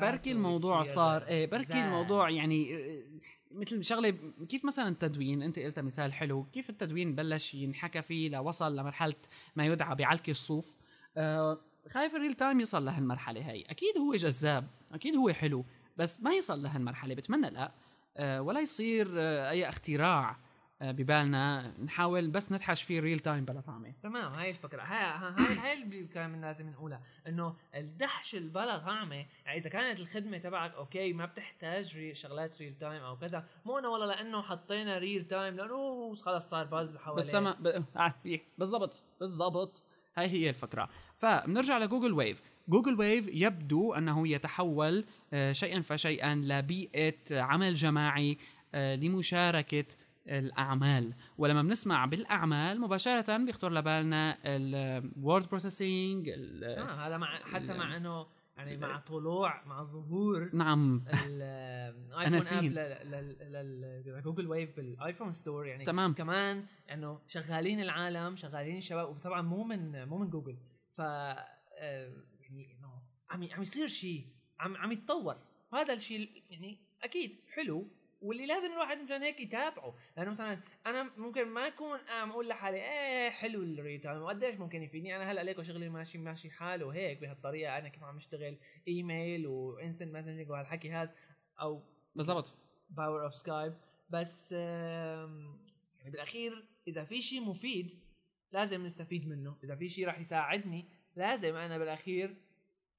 بركي الموضوع صار إيه بركي زاد. الموضوع يعني آه، مثل شغلة كيف مثلا التدوين؟ أنت قلتها مثال حلو كيف التدوين بلش ينحكى فيه لوصل لمرحلة ما يدعى بعلك الصوف؟ آه خايف ال real time يصل لهالمرحلة هي. أكيد هو جذاب أكيد هو حلو بس ما يصل لهالمرحلة بتمنى لا. آه ولا يصير آه أي اختراع. ببالنا. نحاول بس ندحش فيه real time بلا طعمه تمام هاي الفكرة. هاي هاي هاي اللي كان من لازم نقولها. إنه الدحش البلا طعمه يعني إذا كانت الخدمة تبعك okay ما بتحتاج ري شغلات real time أو كذا. مو إنه والله لأنه حطينا real time لأنه خلص صار buzz حواليه. بس ما ب... آه بالضبط بالضبط. هاي هي الفكرة. فبنرجع لـ Google Wave. Google Wave يبدو أنه يتحول آه، شيئا فشيئا لبيئة عمل جماعي آه، لمشاركة الأعمال. ولما بنسمع بالأعمال مباشرة بيخطر لبالنا ال word processing آه هذا مع حتى مع إنه يعني مع طلوع مع ظهور نعم. ال iPhone. app ل Google Wave بال iPhone store يعني تمام. كمان إنه شغالين العالم شغالين الشباب وطبعا مو من مو من جوجل ف آه، يعني إنه عم عم يصير شيء عم عم يتطور. هذا الشيء يعني أكيد حلو واللي لازم الواحد مشان هيك يتابعه لأنه مثلا أنا ممكن ما أكون عم أقول لحالي إيه حلو ال real time وقديش ممكن يفيدني. أنا هلأ ليكو شغلي ماشي ماشي حاله وهيك بهالطريقة. أنا كيف عم أشتغل email و instant messaging وهالحكي هذا أو بالضبط. power of Skype بس يعني بالأخير إذا في شيء مفيد لازم نستفيد منه. إذا في شيء راح يساعدني لازم أنا بالأخير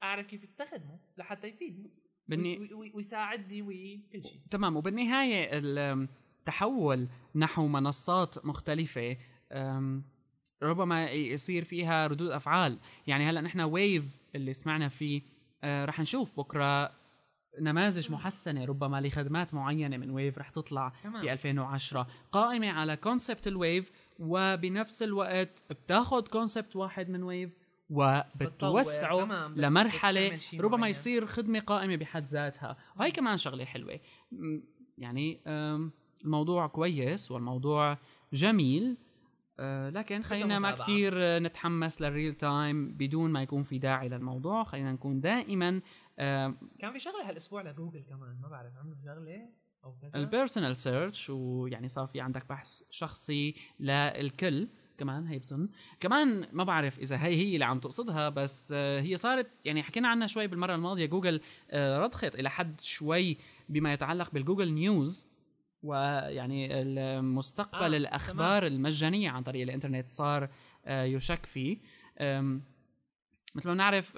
أعرف كيف أستخدمه لحتى يفيدني. بالني... وي- وي- ويساعدني وكل شيء. تمام. وبالنهاية التحول نحو منصات مختلفة ربما يصير فيها ردود أفعال. يعني هلأ نحن Wave اللي سمعنا فيه آه، رح نشوف بكرة نماذج محسنة ربما لخدمات معينة من Wave رح تطلع تمام. ب 2010 قائمة على concept ال Wave وبنفس الوقت بتاخذ concept واحد من Wave وبتوسعه لمرحلة ربما. يصير خدمة قائمة بحد ذاتها. وهي كمان شغلة حلوة. يعني الموضوع كويس والموضوع جميل. أه، لكن خلينا ما. كتير أه، نتحمس لل real time بدون ما يكون في داعي للموضوع. خلينا نكون دائما كان في شغلة هالأسبوع لجوجل كمان ما بعرف عملوا شغلة أو كذا. البيرسونال سيرش ويعني صار في عندك بحث شخصي للكل. كمان هي بظن. كمان ما بعرف إذا هي هي اللي عم تقصدها بس آه، هي صارت يعني حكينا عنها شوي بالمرة الماضية جوجل آه، رضخت إلى حد شوي بما يتعلق بال Google News ويعني المستقبل آه، الأخبار المجانية عن طريق الإنترنت صار آه، يشك فيه. مثل ما نعرف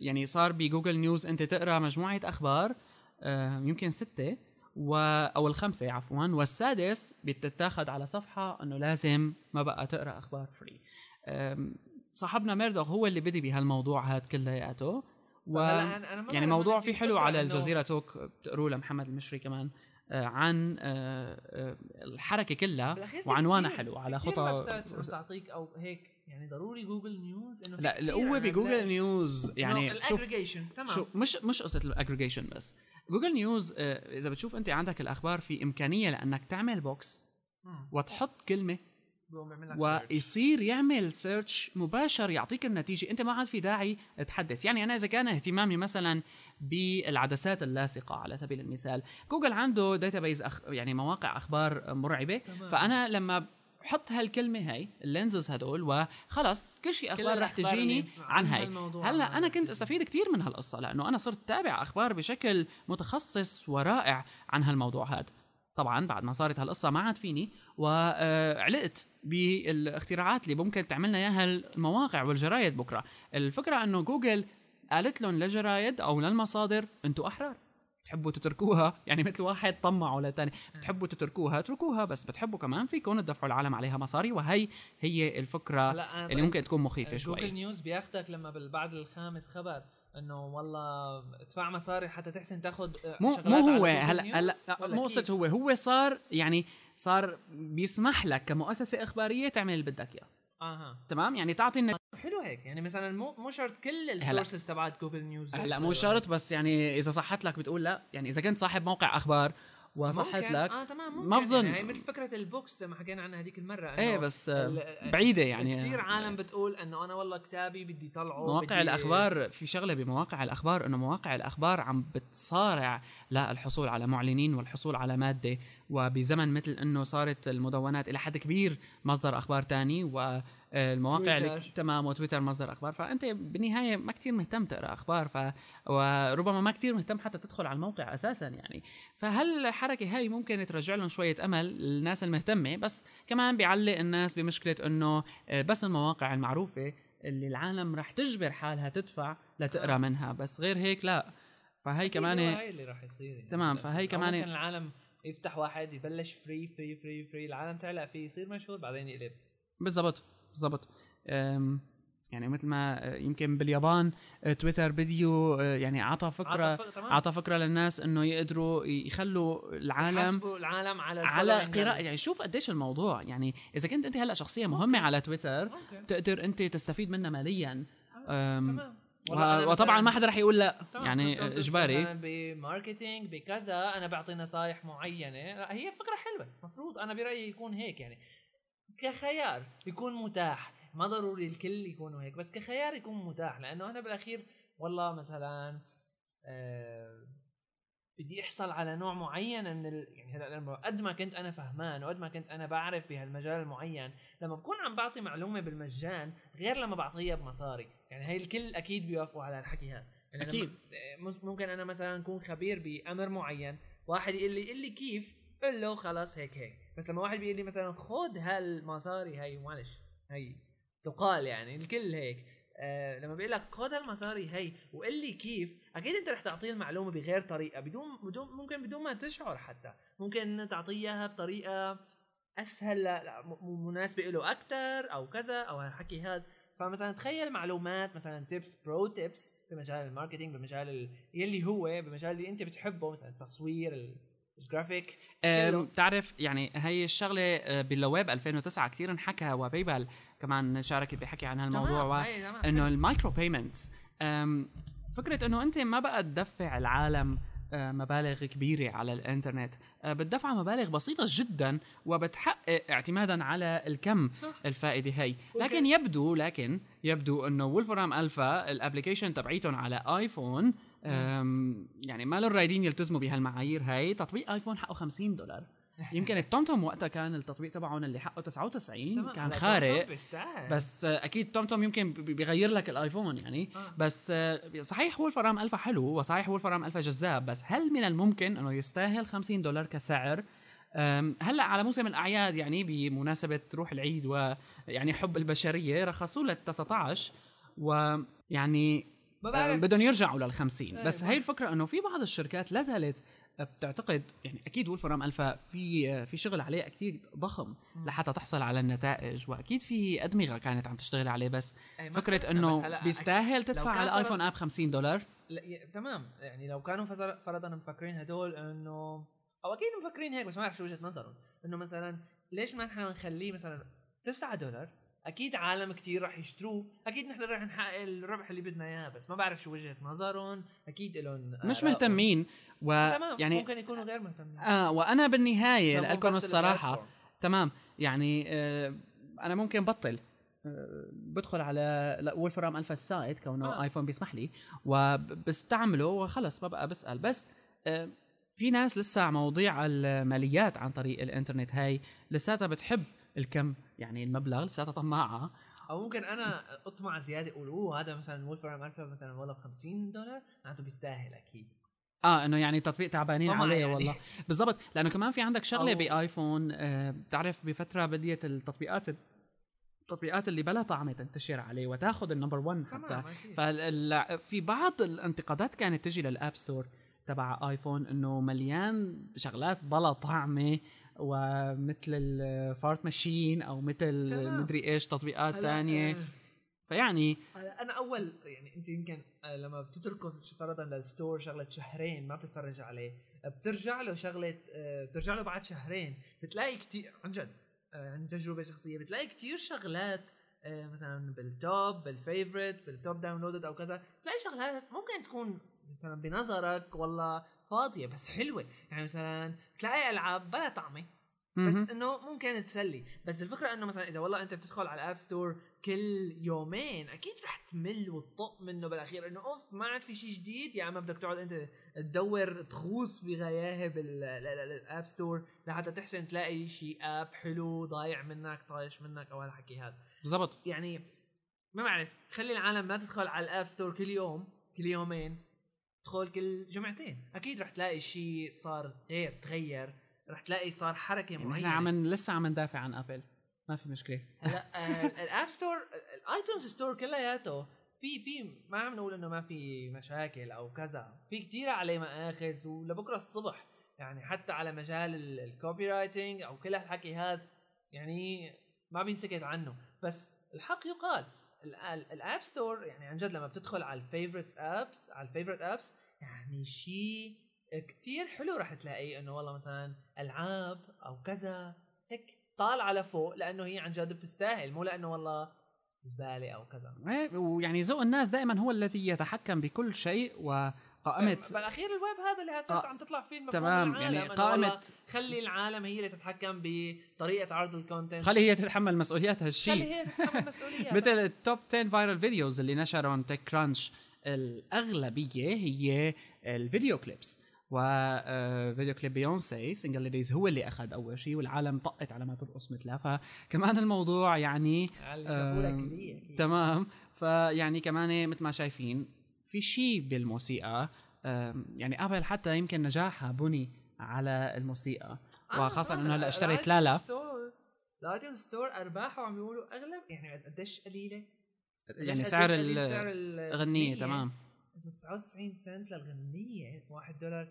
يعني صار ب Google News أنت تقرأ مجموعة أخبار يمكن ستة و أو الخمسة عفوا. والسادس بتتاخد على صفحة إنه لازم ما بقى تقرأ أخبار free صاحبنا ميردوغ هو اللي بدي بهالموضوع هاد كلياته. و يعني موضوع في حلو على الجزيرة Talk بتقروه لمحمد المشري كمان آه، عن آه، آه، الحركة كلها وعنوانها حلو على خطى تعطيك أو هيك يعني ضروري Google News إنه لا هو ب Google News يعني شوف تمام شو مش مش قصة ال aggregation بس Google News آه، إذا بتشوف أنت عندك الأخبار في إمكانية لأنك تعمل box. وتحط كلمة. ويصير يعمل search مباشر يعطيك النتيجة أنت ما عاد في داعي تحدث يعني أنا إذا كان اهتمامي مثلا بالعدسات اللاصقة على سبيل المثال جوجل عنده database أخ... يعني مواقع أخبار مرعبة تمام. فأنا لما بحط هالكلمة هاي ال lenses هدول وخلص كل شيء أخبار رح تجيني عن هاي. هلأ أنا كنت. أستفيد كثير من هالقصة لأنه أنا صرت تابع أخبار بشكل متخصص ورائع عن هالموضوع هذا طبعا بعد ما صارت هالقصة ما عاد فيني وعلقت بالاختراعات اللي ممكن تعملنا إياها المواقع والجرايد بكرة. الفكرة إنه جوجل قالت لهم للجرايد أو للمصادر أنتم أحرار. بتحبوا تتركوها؟ يعني مثل واحد طمعوا للثاني بتحبوا تتركوها؟ اتركوها بس بتحبوا كمان فيكم تدفعوا العالم عليها مصاري وهي هي الفكرة اللي ممكن تكون مخيفة جوجل شوي. News بياخدك لما بال- بعد الخامس خبر إنه والله ادفع مصاري حتى تحسن تاخذ مو مو هو جوجل هلا؟ هلا مو؟ قصة هو هو صار يعني صار بيسمح لك كمؤسسة إخبارية تعمل اللي بدك إياه. أها. تمام؟ يعني تعطي النت... حلو هيك يعني مثلا مو مو شرط كل ال sources تبعت Google News هلا مو شرط بس يعني إذا صحت لك بتقول لا. يعني إذا كنت صاحب موقع أخبار وصحت ممكن. لك آه تمام ممكن. ما بظن. يعني هي مثل فكرة البوكس ما حكينا عنها هذيك المرة إنه إيه بس آه، بعيدة يعني. كثير عالم بتقول إنه أنا والله كتابي بدي طلعه مواقع بدي الأخبار في شغلة بمواقع الأخبار إنه مواقع الأخبار عم بتصارع للحصول على معلنين والحصول على مادة. وبزمن مثل إنه صارت المدونات إلى حد كبير مصدر أخبار تاني والمواقع اللي تويتر. تمام وتويتر مصدر أخبار. فأنت بالنهاية ما كتير مهتم تقرأ أخبار ف وربما ما كتير مهتم حتى تدخل على الموقع أساسا يعني. فهل الحركه هاي ممكن ترجع لهم شوية أمل الناس المهتمة؟ بس كمان بيعلق الناس بمشكلة إنه آه، بس المواقع المعروفة اللي العالم رح تجبر حالها تدفع لتقرأ آه. منها. بس غير هيك لا. فهي كمان هاي اللي راح يصير يعني. تمام،. فهي كمان- ممكن العالم يفتح واحد يبلش free free free free العالم تعلق فيه يصير مشهور بعدين يقلب. بالضبط. بالضبط. يعني مثل ما آه، يمكن باليابان آه، تويتر فيديو آه، يعني اعطى فكرة عطى. اعطى فكرة للناس إنه يقدروا يخلوا العالم العالم على على هذا. يعني شوف قديش الموضوع يعني إذا كنت أنت هلأ شخصية مهمة على تويتر بتقدر أنت تستفيد منها ماليا. تمام. وطبعا ما حدا رح يقول لأ. يعني إجباري. بماركتينج بكذا أنا بعطي نصائح معينة. هي فكرة حلوة المفروض أنا برأيي يكون هيك يعني. كخيار يكون متاح. ما ضروري الكل يكونوا هيك بس كخيار يكون متاح لأنه أنا بالأخير والله مثلا آه، بدي أحصل على نوع معين من ال... يعني هلا لما قد ما كنت أنا فهمان وقد ما كنت أنا بعرف بهالمجال المعين لما بكون عم بعطي معلومة بالمجان غير لما بعطيها بمصاري. يعني هي الكل أكيد بيوافقوا على الحكي هذا. يعني. لما- ممكن أنا مثلا أكون خبير بأمر معين واحد يقول لي قل لي كيف قل له خلاص هيك هيك. بس لما واحد بيقول لي مثلا خذ هالمصاري هي معلش هي تقال يعني الكل هيك. آه لما بيقول لك خذ هالمصاري هي وقل لي كيف أكيد أنت رح تعطيه المعلومة بغير طريقة بدون بدون ممكن بدون ما تشعر حتى. ممكن تعطيه اياها بطريقة أسهل لا مناسبه له أكثر أو كذا أو هالحكي هذا فمثلا تخيل معلومات مثلا tips pro tips بمجال ال marketing بمجال ال- يلي هو بمجال اللي أنت بتحبه مثلا التصوير ال- الجرافيك. بتعرف يعني هي الشغلة آه، بال LeWeb 2009 كثير انحكى و PayPal كمان شاركت بحكي عن هالموضوع. إنه ال micro payments فكرة إنه أنت ما بقى تدفع العالم آه، مبالغ كبيرة على الإنترنت آه، بتدفع مبالغ بسيطة جدا وبتحقق اعتمادا على الكم صح. الفائدة هي. لكن يبدو لكن يبدو إنه Wolfram Alpha ال application تبعيتهم على iPhone يعني ما لهم رايدين يلتزموا بهالمعايير هاي. تطبيق iPhone حقه 50 دولار. يمكن ال TomTom وقتها كان التطبيق تبعهم اللي حقه 99 تمام. كان خارق. بس آه، أكيد TomTom يمكن بي- بيغير لك ال iPhone يعني. آه. بس آه، صحيح Wolfram Alpha حلو وصحيح Wolfram Alpha جذاب بس هل من الممكن إنه يستاهل 50 دولار كسعر؟ هلأ على موسم الأعياد يعني بمناسبة روح العيد ويعني حب البشرية رخصوه لل 19 ويعني بدهم يرجعوا لل 50 إيه، بس هي الفكرة إنه في بعض الشركات لا زالت بتعتقد يعني أكيد Wolfram Alpha في في شغل عليه كثير ضخم. لحتى تحصل على النتائج وأكيد في أدمغة كانت عم تشتغل عليه. بس ما فكرة إنه بيستاهل تدفع على ال iPhone app 50 دولار؟ تمام. يعني لو كانوا فزر- فرضا مفكرين هدول إنه أو أكيد مفكرين هيك بس ما بعرف شو وجهة نظرهم. إنه مثلا ليش ما نحن نخليه مثلا 9 دولار؟ أكيد عالم كتير راح يشتروه. أكيد نحن راح نحقق الربح اللي بدنا إياه بس ما بعرف شو وجهة نظرهم. أكيد لهم مش مهتمين. تمام ويعني يعني ممكن يكونوا غير مهتمين. آه وأنا بالنهاية لكم الصراحة. تمام. يعني آه أنا ممكن بطل. آه، بدخل على Wolfram Alpha ال site كونه آه. آه. iPhone بيسمح لي وبستعمله وخلص ما بقى بسأل. بس آه في ناس لسه مواضيع الماليات عن طريق الإنترنت. هاي لساتها بتحب الكم يعني المبلغ لساتها طماعه أو ممكن أنا أطمع زيادة أقول أوه هذا مثلا Wolfram Alpha مثلا والله ب 50 دولار معناته بيستاهل أكيد. آه إنه يعني تطبيق تعبانين عليه يعني. والله. بالضبط لأنه كمان في عندك شغلة ب iPhone آه بتعرف بفترة بديت التطبيقات التطبيقات اللي بلا طعمه تنتشر عليه وتاخذ ال number 1 حتى. تمام أكيد. فال... في بعض الانتقادات كانت تجي لل App Store تبع iPhone إنه مليان شغلات بلا طعمه ومثل ال fart machine أو مثل. مدري إيش تطبيقات تانية. آه، فيعني أنا أول يعني أنت يمكن آه، لما بتتركه فرضا لل store شغلة شهرين ما بتتفرج عليه بترجع له شغلة آه، بترجع له بعد شهرين. بتلاقي كتير عن جد عن تجربة شخصية بتلاقي كتير شغلات مثلا بال top بال favorite بال top downloaded أو كذا تلاقي شغلات ممكن تكون مثلا بنظرك والله فاضية بس حلوة. يعني مثلا تلاقي ألعاب بلا طعمة بس. إنه ممكن تسلي. بس الفكرة إنه مثلا إذا والله أنت بتدخل على ال App Store كل يومين أكيد رح تمل وتطق منه بالأخير. إنه أوف ما عاد في شيء جديد. يا إما بدك تقعد أنت تدور تخوص بغياهب بال App Store لحتى تحسن تلاقي شيء app حلو ضايع منك طايش منك أو هالحكي هذا. بالضبط. يعني ما بعرف خلي العالم ما تدخل على ال App Store كل يوم كل يومين. تدخل كل جمعتين. أكيد رح تلاقي شيء صار غير تغير. رح تلاقي صار حركة يعني معينة. إحنا عم لسه عم ندافع عن Apple ما في مشكلة. هلا ال App Store ال iTunes Store كلياته. في في ما عم نقول إنه ما في مشاكل أو كذا. في كتير عليه مآخذ ولبكرة الصبح. يعني حتى على مجال ال copyrighting أو كل هالحكي هذا يعني ما بينسكت عنه. بس الحق يقال. ال- ال- ال App Store يعني عن جد لما بتدخل على ال favorites apps على ال favorite apps يعني شيء كتير حلو رح تلاقيه إنه والله مثلا ألعاب أو كذا هيك طالعه لفوق لأنه هي عن جد بتستاهل مو لأنه والله زبالة أو كذا. إيه، ويعني ذوق الناس دائما هو الذي يتحكم بكل شيء وقائمة بالاخير الويب هذا اللي أساس آه، عم تطلع فيه تمام العالم يعني إنه والله قائمة خلي العالم هي اللي تتحكم بطريقة عرض ال content خلي هي تتحمل مسؤوليات خلي هالشيء هي تتحمل مسؤوليات مثل ال top 10 viral videos اللي نشرهم TechCrunch الأغلبية هي ال video clips و video clip بيونسي Single Ladies هو اللي أخذ أول شيء والعالم طقت على ما ترقص مثلها. فكمان الموضوع يعني تمام. فيعني كمان مثل ما شايفين في شيء بالموسيقى يعني Apple حتى يمكن نجاحها بني على الموسيقى. وخاصة إنه هلا اشترت Lala. ال iTunes Store أرباحه عم بيقولوا أغلب يعني قديش قليلة؟ يعني سعر الغنية تمام. 99 سنت للغنية 1 دولار.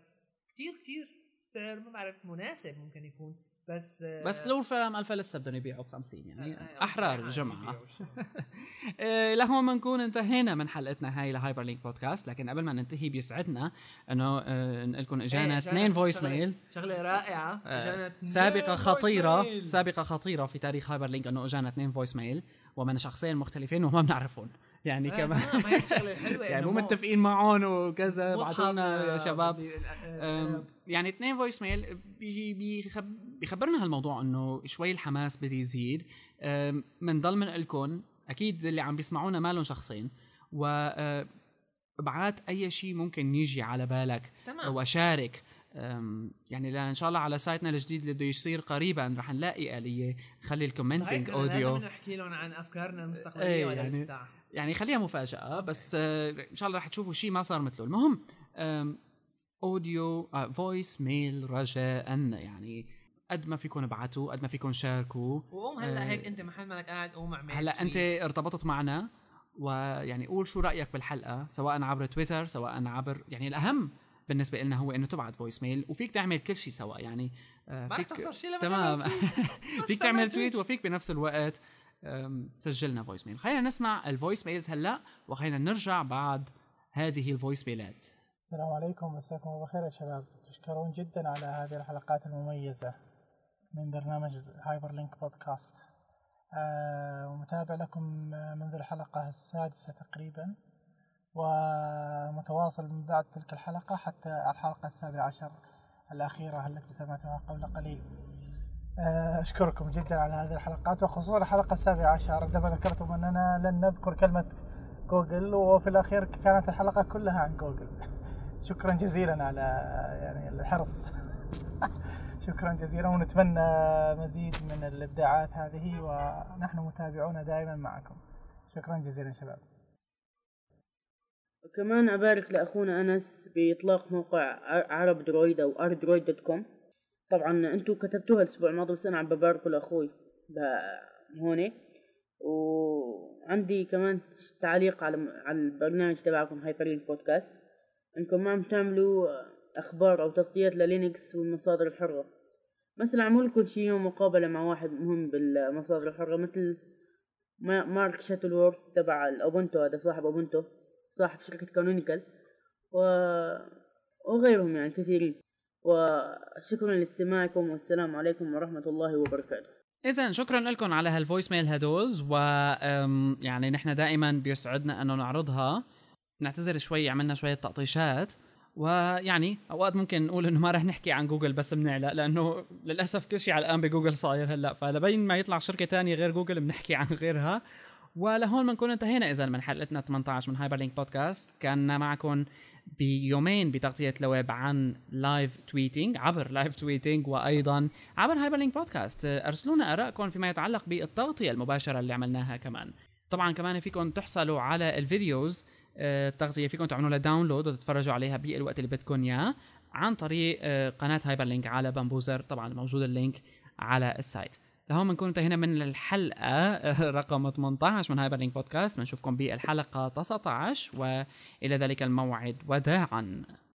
كتير كتير سعر ما بعرف مناسب ممكن يكون. بس بس لو الفيلم ألفا لسه بدهم يبيعوا ب 50 يعني آه، أحرار آه، الجمعة. شو. إيه، لهون بنكون انتهينا من حلقتنا هاي ل Hyperlink بودكاست لكن قبل ما ننتهي بيسعدنا إنه آه، نقول لكم إجانا إيه، اثنين voice mail شغلة رائعة. آه، إجانا خطيرة mail. سابقة خطيرة في تاريخ Hyperlink إنه إجانا اثنين voice mail ومن شخصين مختلفين وما بنعرفهم. يعني آه، كمان. تمام، هي الشغله الحلوه يعني مو متفقين معهم وكذا مصحف، ابعثوا لنا يا آه، شباب. آه، يعني اثنين voice mail بيجي بيخب بيخبرنا هالموضوع إنه شوي الحماس بده يزيد. بنضل من لكم أكيد اللي عم بيسمعونا مالهم شخصين و ابعات أي شيء ممكن يجي على بالك تمام. وشارك يعني لا إن شاء الله على سايتنا الجديد اللي بده يصير قريبا رح نلاقي آلية. نخلي ال commenting audio لازم نحكي لهم عن أفكارنا المستقبلية إيه، ولا يعني- لسه يعني خليها مفاجأة بس آه، إن شاء الله رح تشوفوا شيء ما صار مثله المهم audio voice mail رجاء يعني قد ما فيكم ابعتوا قد ما فيكم شاركوا وقوم هلا آه، هيك انت محل مالك قاعد قوم اعمل هلا انت. ارتبطت معنا ويعني قول شو رأيك بالحلقة سواء عبر تويتر سواء عبر يعني الأهم بالنسبة لنا هو إنه تبعت voice mail وفيك تعمل كل شيء سوا يعني آه، ما رح فيك تخسر شيء لما تمام. فيك تعمل tweet. وفيك بنفس الوقت أم، تسجلنا voice mail خلينا نسمع ال voice mails هلا وخلينا نرجع بعد هذه ال voice mail ات السلام عليكم مساكم الله بالخير يا شباب. تشكرون جدا على هذه الحلقات المميزة من برنامج Hyperlink بودكاست ومتابع لكم منذ الحلقة السادسة تقريبا ومتواصل من بعد تلك الحلقة حتى الحلقة السابعة عشر الأخيرة التي سمعتها قبل قليل. آه، أشكركم جدا على هذه الحلقات وخصوصا الحلقة السابعة عشر. عندما ذكرتم أننا لن نذكر كلمة جوجل وفي الأخير كانت الحلقة كلها عن جوجل. شكرا جزيلا على يعني الحرص. شكرا جزيلا ونتمنى مزيد من الإبداعات هذه ونحن متابعون دائما معكم. شكرا جزيلا شباب. وكمان أبارك لأخونا أنس بإطلاق موقع عرب درويد أو أردرويد دوت كوم. طبعا أنتوا كتبتوها الأسبوع الماضي بس أنا عم ببارك لأخوي ب- هون وعندي كمان تعليق على على البرنامج تبعكم Hyperlink بودكاست. إنكم ما عم تعملوا أخبار أو تغطيات للينكس والمصادر الحرة. مثلا عملوا لكم شي يوم مقابلة مع واحد مهم بالمصادر الحرة مثل ما- مارك شاتلورث تبع ال Ubuntu هذا صاحب Ubuntu صاحب شركة Canonical و... وغيرهم يعني كثيرين. وشكرا لاستماعكم والسلام عليكم ورحمة الله وبركاته. اذا شكرا لكم على هال voice mails هدول و يعني نحن دائما بيسعدنا انه نعرضها. نعتذر شوي عملنا شوية تقطيشات. ويعني أوقات ممكن نقول إنه ما رح نحكي عن جوجل بس بنعلق لأنه للأسف كل شيء على الان بجوجل صاير هلأ. فلبين ما يطلع شركة تانية غير جوجل بنحكي عن غيرها. ولهون بنكون انتهينا اذا من حلقتنا 18 من Hyperlink بودكاست كان معكم بيومين بتغطية LeWeb عن live tweeting عبر live tweeting وأيضا عبر Hyperlink بودكاست أرسلونا ارائكم فيما يتعلق بالتغطية المباشرة اللي عملناها كمان. طبعا كمان فيكم تحصلوا على ال videos آه، التغطية فيكم تعملوا لها download وتتفرجوا عليها بالوقت اللي بدكم إياه عن طريق آه، قناة Hyperlink على Bambuser طبعا موجود ال link على ال site. لهون بنكون انتهينا من الحلقة. رقم 18 من Hyperlink بودكاست. بنشوفكم بالحلقة 19 وإلى ذلك الموعد. وداعا.